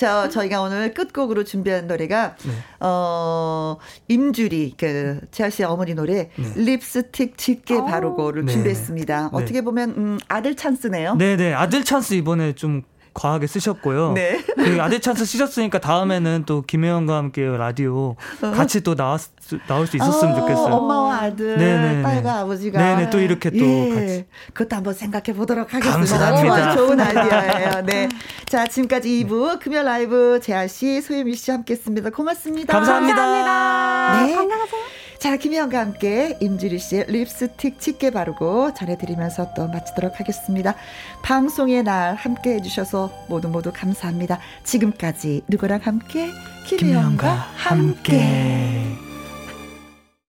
Speaker 11: 네.
Speaker 1: 저 저희가 오늘 끝곡으로 준비한 노래가
Speaker 10: 네.
Speaker 1: 어 임주리 그 재하 씨 어머니 노래
Speaker 10: 네.
Speaker 1: 립스틱 짙게 바르고를
Speaker 10: 네.
Speaker 1: 준비했습니다.
Speaker 10: 네.
Speaker 1: 어떻게 보면 음, 아들 찬스네요.
Speaker 10: 네네, 아들 찬스 이번에 좀 과하게 쓰셨고요.
Speaker 1: 네.
Speaker 10: 그 아들 찬스 쓰셨으니까 다음에는 또 김혜영과 함께 라디오 같이 또 나왔, 나올 수 있었으면
Speaker 1: 어,
Speaker 10: 좋겠어요.
Speaker 1: 엄마와 아들,
Speaker 10: 네네네.
Speaker 1: 딸과 아버지가.
Speaker 10: 네네, 또 이렇게 또 같이.
Speaker 1: 그것도 한번 생각해 보도록 하겠습니다.
Speaker 10: 감사합니다.
Speaker 1: 좋은 아이디어예요. 네. 자, 지금까지 2부 금요 라이브 재하 씨, 소유미 씨 함께 했습니다. 고맙습니다.
Speaker 10: 감사합니다.
Speaker 1: 네. 자, 김혜영과 함께 임주리 씨의 립스틱 짙게 바르고 전해드리면서 또 마치도록 하겠습니다. 방송의 날 함께 해주셔서 모두 모두 감사합니다. 지금까지 누구랑 함께?
Speaker 10: 김혜영과
Speaker 1: 함께.
Speaker 10: 함께.